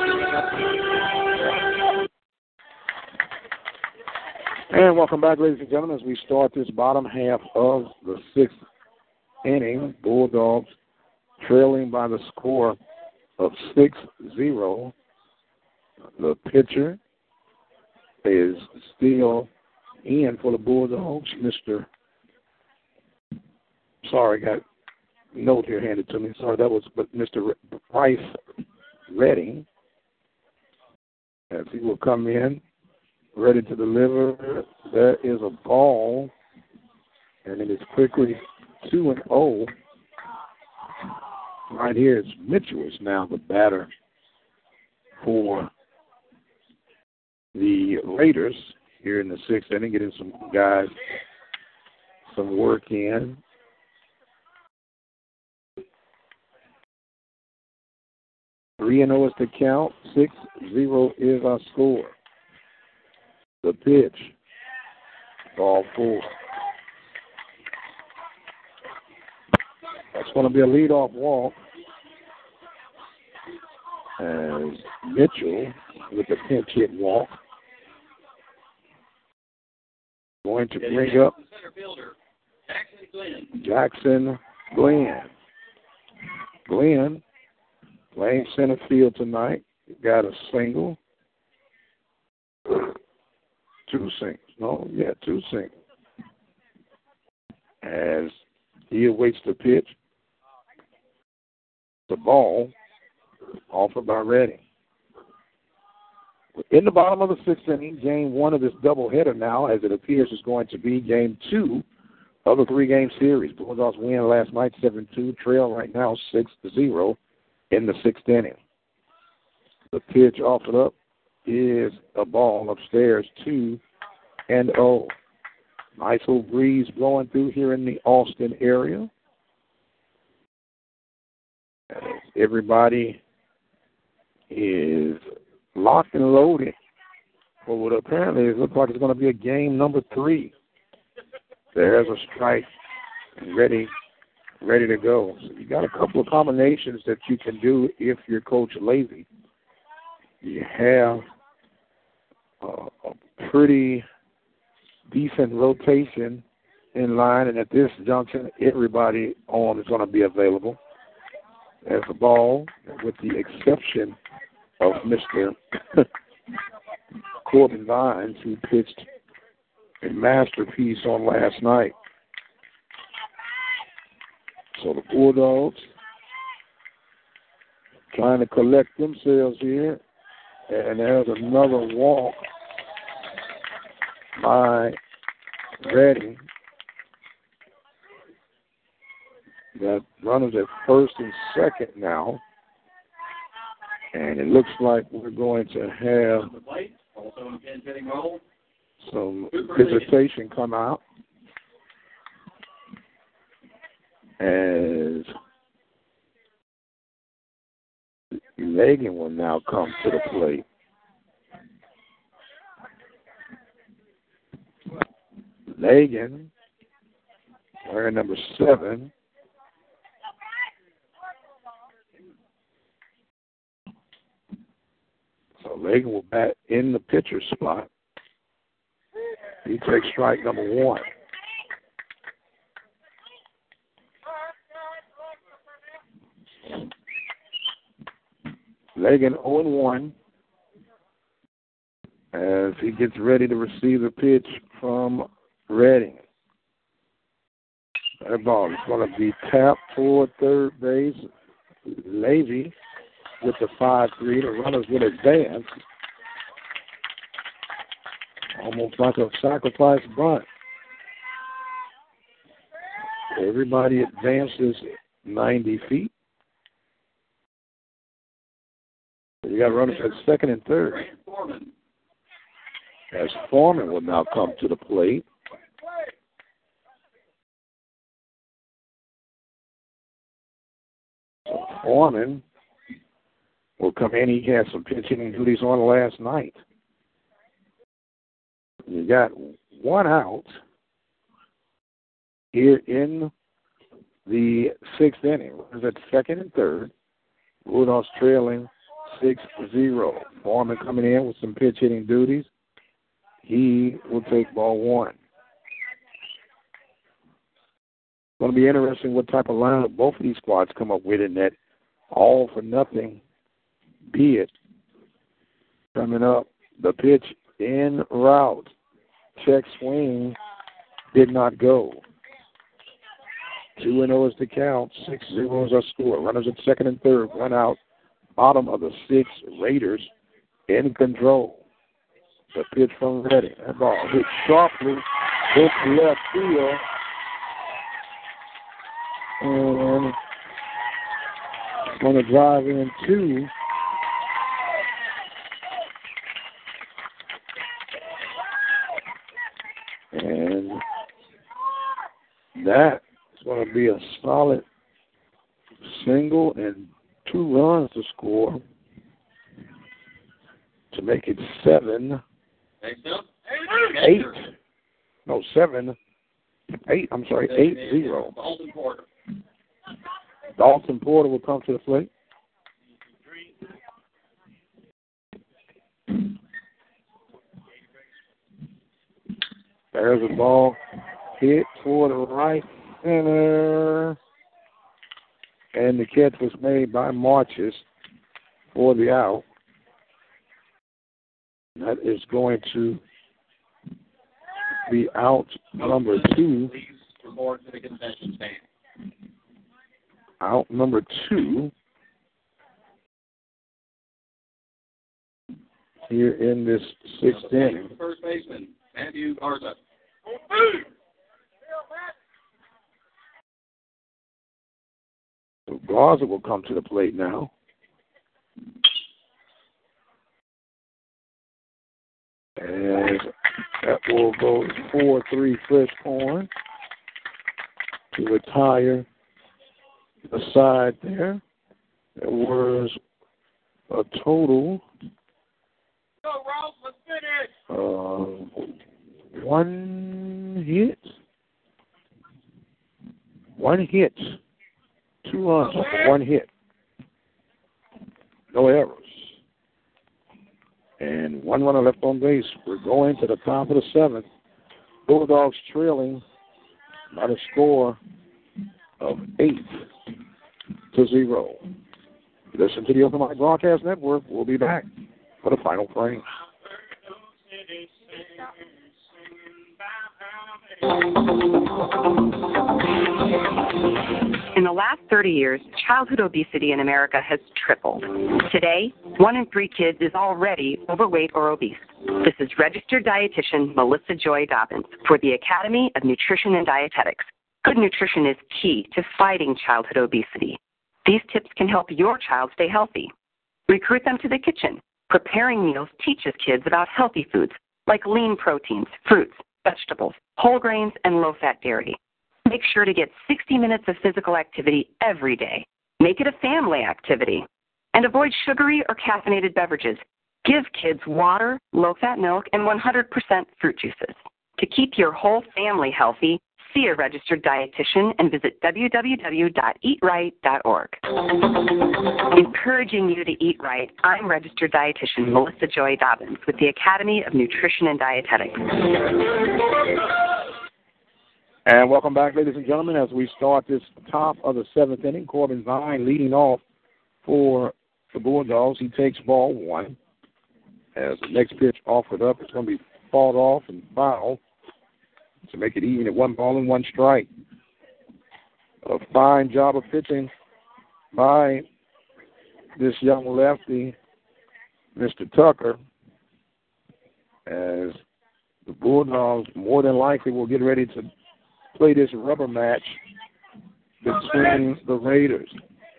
And welcome back, ladies and gentlemen, as we start this bottom half of the sixth inning. Bulldogs trailing by the score of 6 0. The pitcher is still in for the Bulldogs, Mr. Sorry, got note here handed to me. Sorry, that was but Mr. Bryce Redding. As he will come in, ready to deliver. There is a ball, and it is quickly 2 and 0. Right here is Mitchell is now the batter for the Raiders here in the sixth inning, getting some guys some work in. Three and zero is the count. Six zero is our score. The pitch, ball four. That's going to be a leadoff walk as Mitchell with the pinch hit walk. Going to bring up Jackson Glenn. Glenn playing center field tonight. Got a single. Two singles. No, yeah, two singles. As he awaits the pitch. The ball offered by Redding. In the bottom of the sixth inning, game one of this doubleheader now, as it appears is going to be game two of the three game series. Bulldogs win last night 7 2, trail right now 6 0 in the sixth inning. The pitch offered up is a ball upstairs, 2 and oh. Nice little breeze blowing through here in the Austin area. Everybody is locked and loaded for what apparently it looks like it's going to be a game number three. There's a strike ready ready to go. So you got a couple of combinations that you can do if you're Coach Lazy. You have uh, a pretty decent rotation in line, and at this junction, everybody on is going to be available. As a ball, with the exception of Mr. Corbin Vines, who pitched a masterpiece on last night. So the Bulldogs trying to collect themselves here. And there's another walk by Redding. That runners at first and second now. And it looks like we're going to have some visitation come out as Megan will now come to the plate. Lagan, wearing number seven. So Lagan will bat in the pitcher spot. He takes strike number one. Lagan 0 1 as he gets ready to receive the pitch from Redding. That ball is going to be tapped toward third base. Levy with the 5 3. The runners will advance. Almost like a sacrifice bunt. Everybody advances 90 feet. You got runners at second and third. As Foreman will now come to the plate. So Foreman will come in. He had some pitch hitting duties on last night. You got one out here in the sixth inning. Runners at second and third. Bulldogs trailing 6 0. Foreman coming in with some pitch hitting duties. He will take ball one. Going to be interesting what type of lineup both of these squads come up with in that all for nothing be it. Coming up, the pitch in route. Check swing did not go. 2 and 0 is the count. 6 0 is our score. Runners at second and third. One out. Bottom of the six. Raiders in control. The pitch from Redding. That ball hit sharply. Hit left field. And going to drive in two. And that is going to be a solid single and two runs to score to make it seven. Eight. No, seven. Eight. I'm sorry, eight zero. Dalton Porter. Dalton Porter will come to the plate. There's a ball hit toward the right center. And the catch was made by Marches for the out. That is going to be out number two. Please report to the concession stand. Out number two. Here in this sixth inning. First baseman, Matthew Garza. So Garza will come to the plate now. And that will go 4 3 fresh corn to retire the side there. There was a total uh, one hit, one hit, two runs one hit, no errors, and one runner left on base. We're going to the top of the seventh. Bulldogs trailing by the score of eight to zero. Listen to the Open Mic Broadcast Network. We'll be back for the final frame. In the last 30 years, childhood obesity in America has tripled. Today, one in three kids is already overweight or obese. This is registered dietitian Melissa Joy Dobbins for the Academy of Nutrition and Dietetics. Good nutrition is key to fighting childhood obesity. These tips can help your child stay healthy. Recruit them to the kitchen. Preparing meals teaches kids about healthy foods like lean proteins, fruits, vegetables, whole grains, and low fat dairy. Make sure to get 60 minutes of physical activity every day. Make it a family activity. And avoid sugary or caffeinated beverages. Give kids water, low fat milk, and 100% fruit juices. To keep your whole family healthy, see a registered dietitian and visit www.eatright.org. Encouraging you to eat right, I'm registered dietitian Melissa Joy Dobbins with the Academy of Nutrition and Dietetics. And welcome back, ladies and gentlemen, as we start this top of the seventh inning. Corbin Vine leading off for the Bulldogs. He takes ball one. As the next pitch offered up, it's going to be fought off and fouled to make it even at one ball and one strike. A fine job of pitching by this young lefty, Mr. Tucker, as the Bulldogs more than likely will get ready to play this rubber match between the Raiders.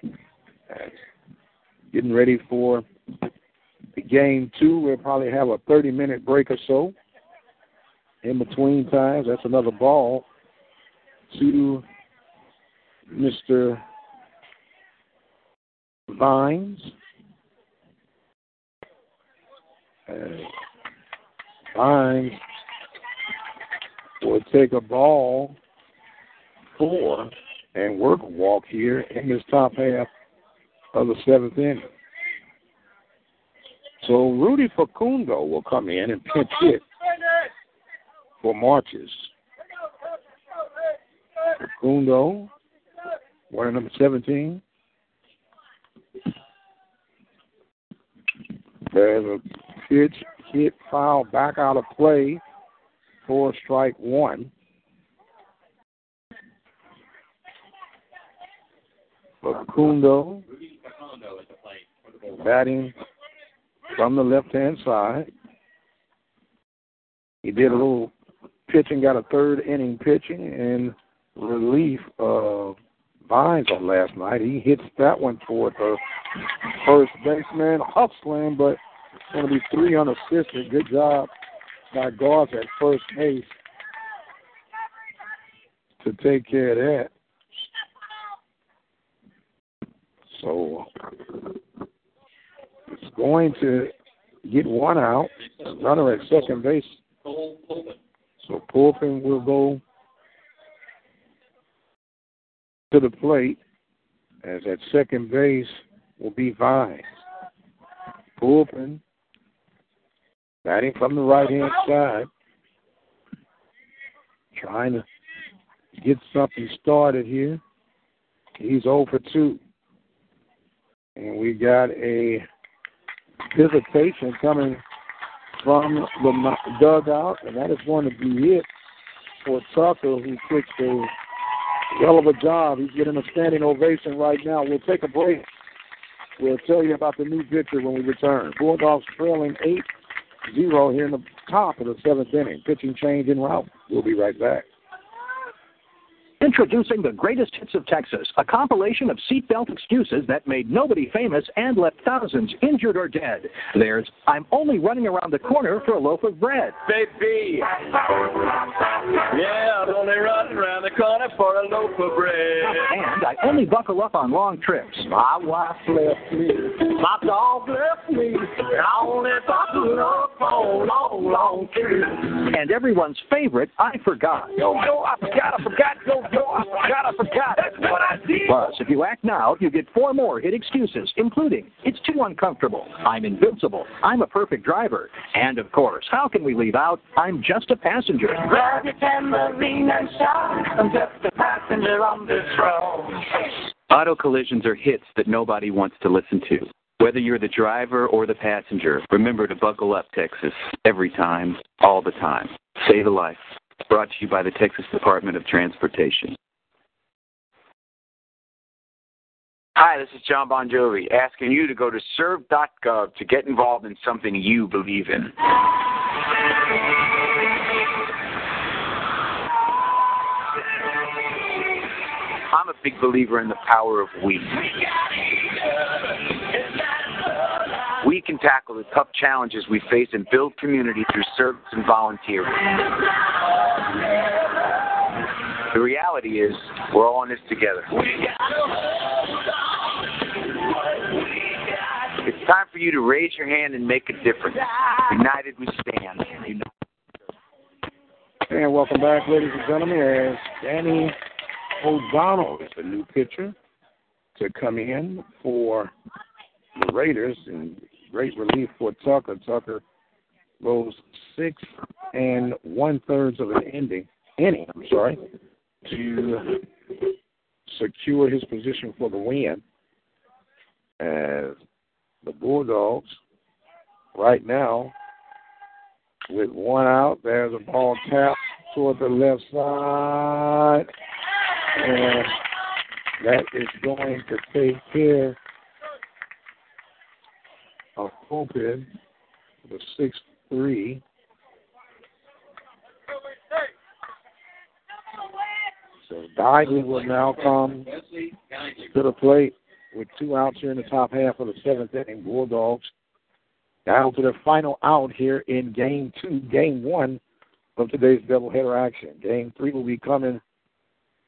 And getting ready for the game two. We'll probably have a 30 minute break or so in between times. That's another ball to Mr. Vines. Vines will take a ball four and work walk here in this top half of the seventh inning. So Rudy Facundo will come in and pinch hit for Marches. Facundo, wearing number 17. There's a pitch hit foul back out of play for strike one. Facundo batting from the left hand side. He did a little pitching, got a third inning pitching in relief of Vines on last night. He hits that one toward the first baseman, hustling, but it's going to be three unassisted. Good job by Garza at first base to take care of that. So it's going to get one out. Runner at second base. So Pulpin will go to the plate as at second base will be Vines. Pulpin batting from the right hand side. Trying to get something started here. He's oh over 2. And we got a visitation coming from the dugout, and that is going to be it for Tucker, who pitched a hell of a job. He's getting a standing ovation right now. We'll take a break. We'll tell you about the new pitcher when we return. Bulldogs trailing 8 0 here in the top of the seventh inning. Pitching change in route. We'll be right back. Introducing the greatest hits of Texas, a compilation of seatbelt excuses that made nobody famous and left thousands injured or dead. There's I'm only running around the corner for a loaf of bread. Baby. Yeah, I'm only running around the corner for a loaf of bread. And I only buckle up on long trips. My wife left me. My dog left me. I only buckle up on long, long trips. And everyone's favorite, I forgot. Yo, yo, I forgot, I forgot, yo, yo, I forgot, I forgot. That's what I did. Plus, if you act now, you get four more hit excuses, including It's Too Uncomfortable, I'm Invincible, I'm a Perfect Driver, and of course, how can we leave out I'm Just a Passenger? Grab your tambourine and shout. I'm just a passenger on this road. Auto collisions are hits that nobody wants to listen to. Whether you're the driver or the passenger, remember to buckle up, Texas. Every time, all the time. Save a life. Brought to you by the Texas Department of Transportation. Hi, this is Jon Bon Jovi asking you to go to serve.gov to get involved in something you believe in. I'm a big believer in the power of we. We can tackle the tough challenges we face and build community through service and volunteering. The reality is, we're all in this together. It's time for you to raise your hand and make a difference. United we stand. United. And welcome back, ladies and gentlemen, as Danny O'Donnell is the new pitcher to come in for the Raiders and great relief for Tucker. Tucker goes six and one thirds of an ending inning, I'm sorry, to secure his position for the win. As the Bulldogs, right now, with one out, there's a ball tap toward the left side. And that is going to take care of Pulpin, the 6 3. So, Tigers will now come to the plate with two outs here in the top half of the seventh inning. Bulldogs down to their final out here in game two, game one of today's doubleheader action. Game three will be coming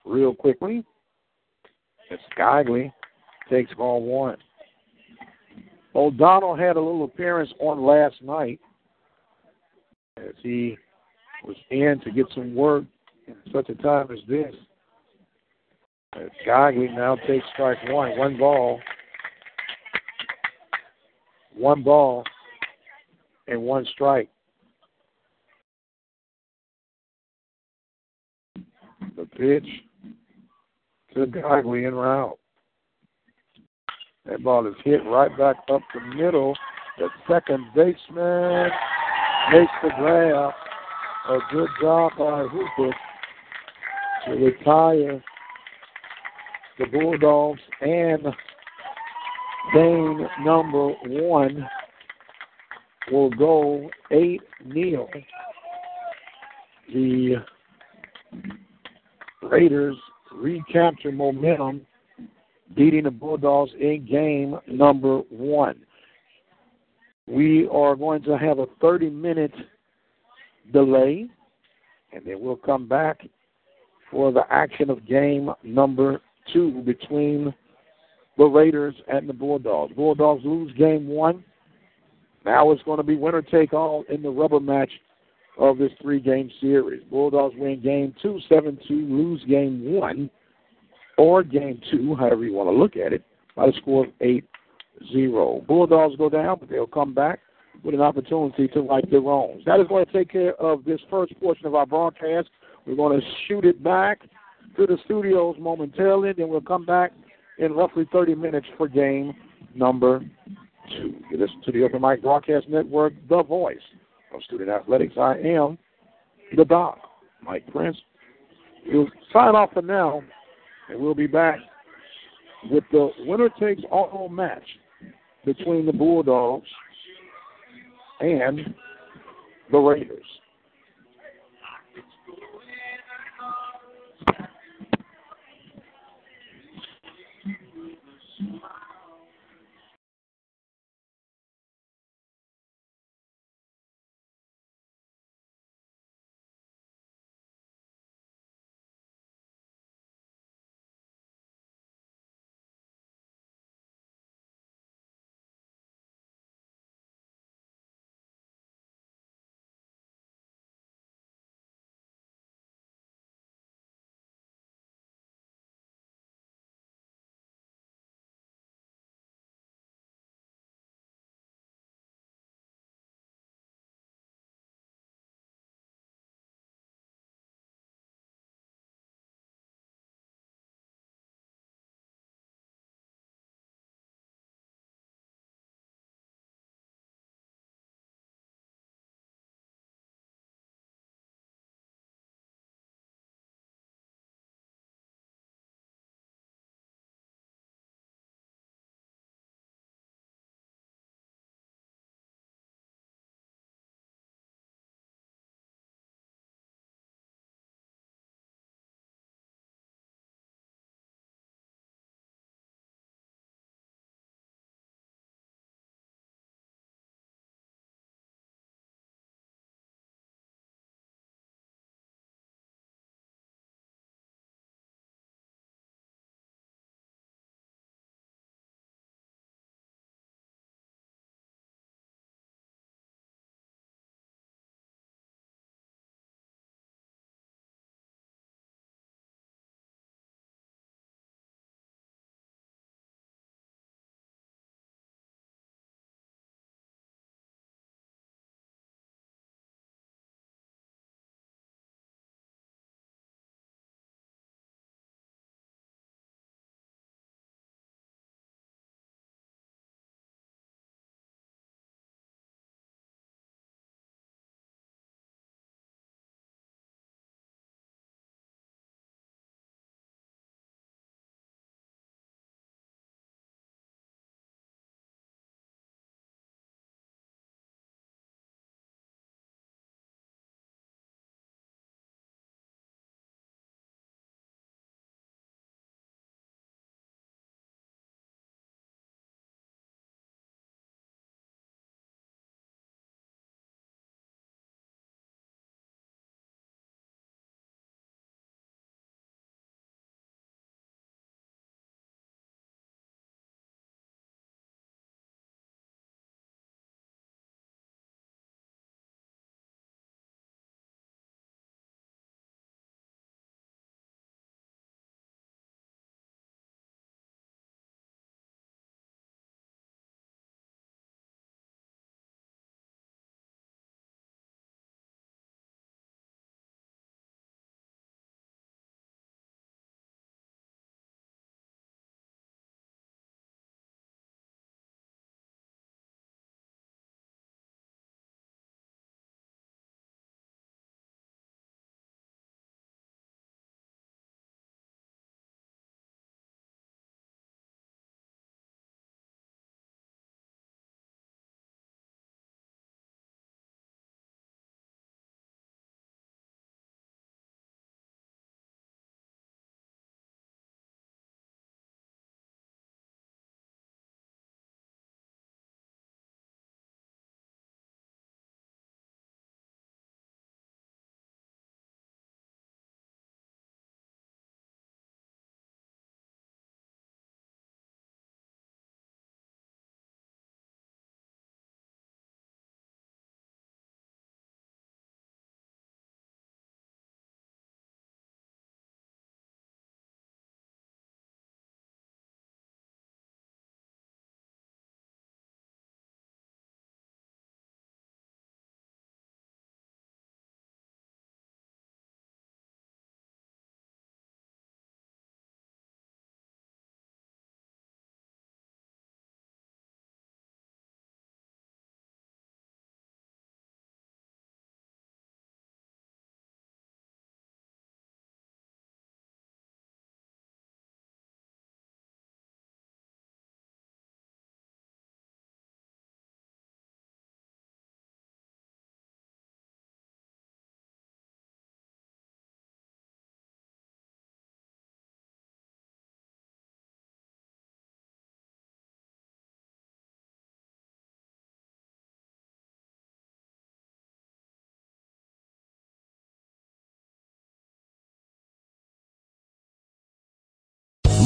real quickly. As Skygley takes ball one. O'Donnell had a little appearance on last night as he was in to get some work in such a time as this. As Gogley now takes strike one. One ball. One ball and one strike. The pitch to Gogley in route. That ball is hit right back up the middle. The second baseman makes the grab. A good job by Hooper to retire the Bulldogs and game number one will go eight nil. The Raiders recapture momentum, beating the Bulldogs in game number one. We are going to have a 30 minute delay, and then we'll come back for the action of game number two between the Raiders and the Bulldogs. Bulldogs lose game one. Now it's going to be winner take all in the rubber match of this three game series. Bulldogs win game two, 7 2, lose game one, or game two, however you want to look at it, by the score of 8 0. Bulldogs go down, but they'll come back with an opportunity to right their wrongs. That is going to take care of this first portion of our broadcast. We're going to shoot it back to the studios momentarily, then we'll come back in roughly 30 minutes for game number two. You listen to the Open Mic Broadcast Network, the voice of student athletics. I am the doc, Mike Prince. We'll sign off for now, and we'll be back with the winner takes all match between the Bulldogs and the Raiders. Mm-hmm.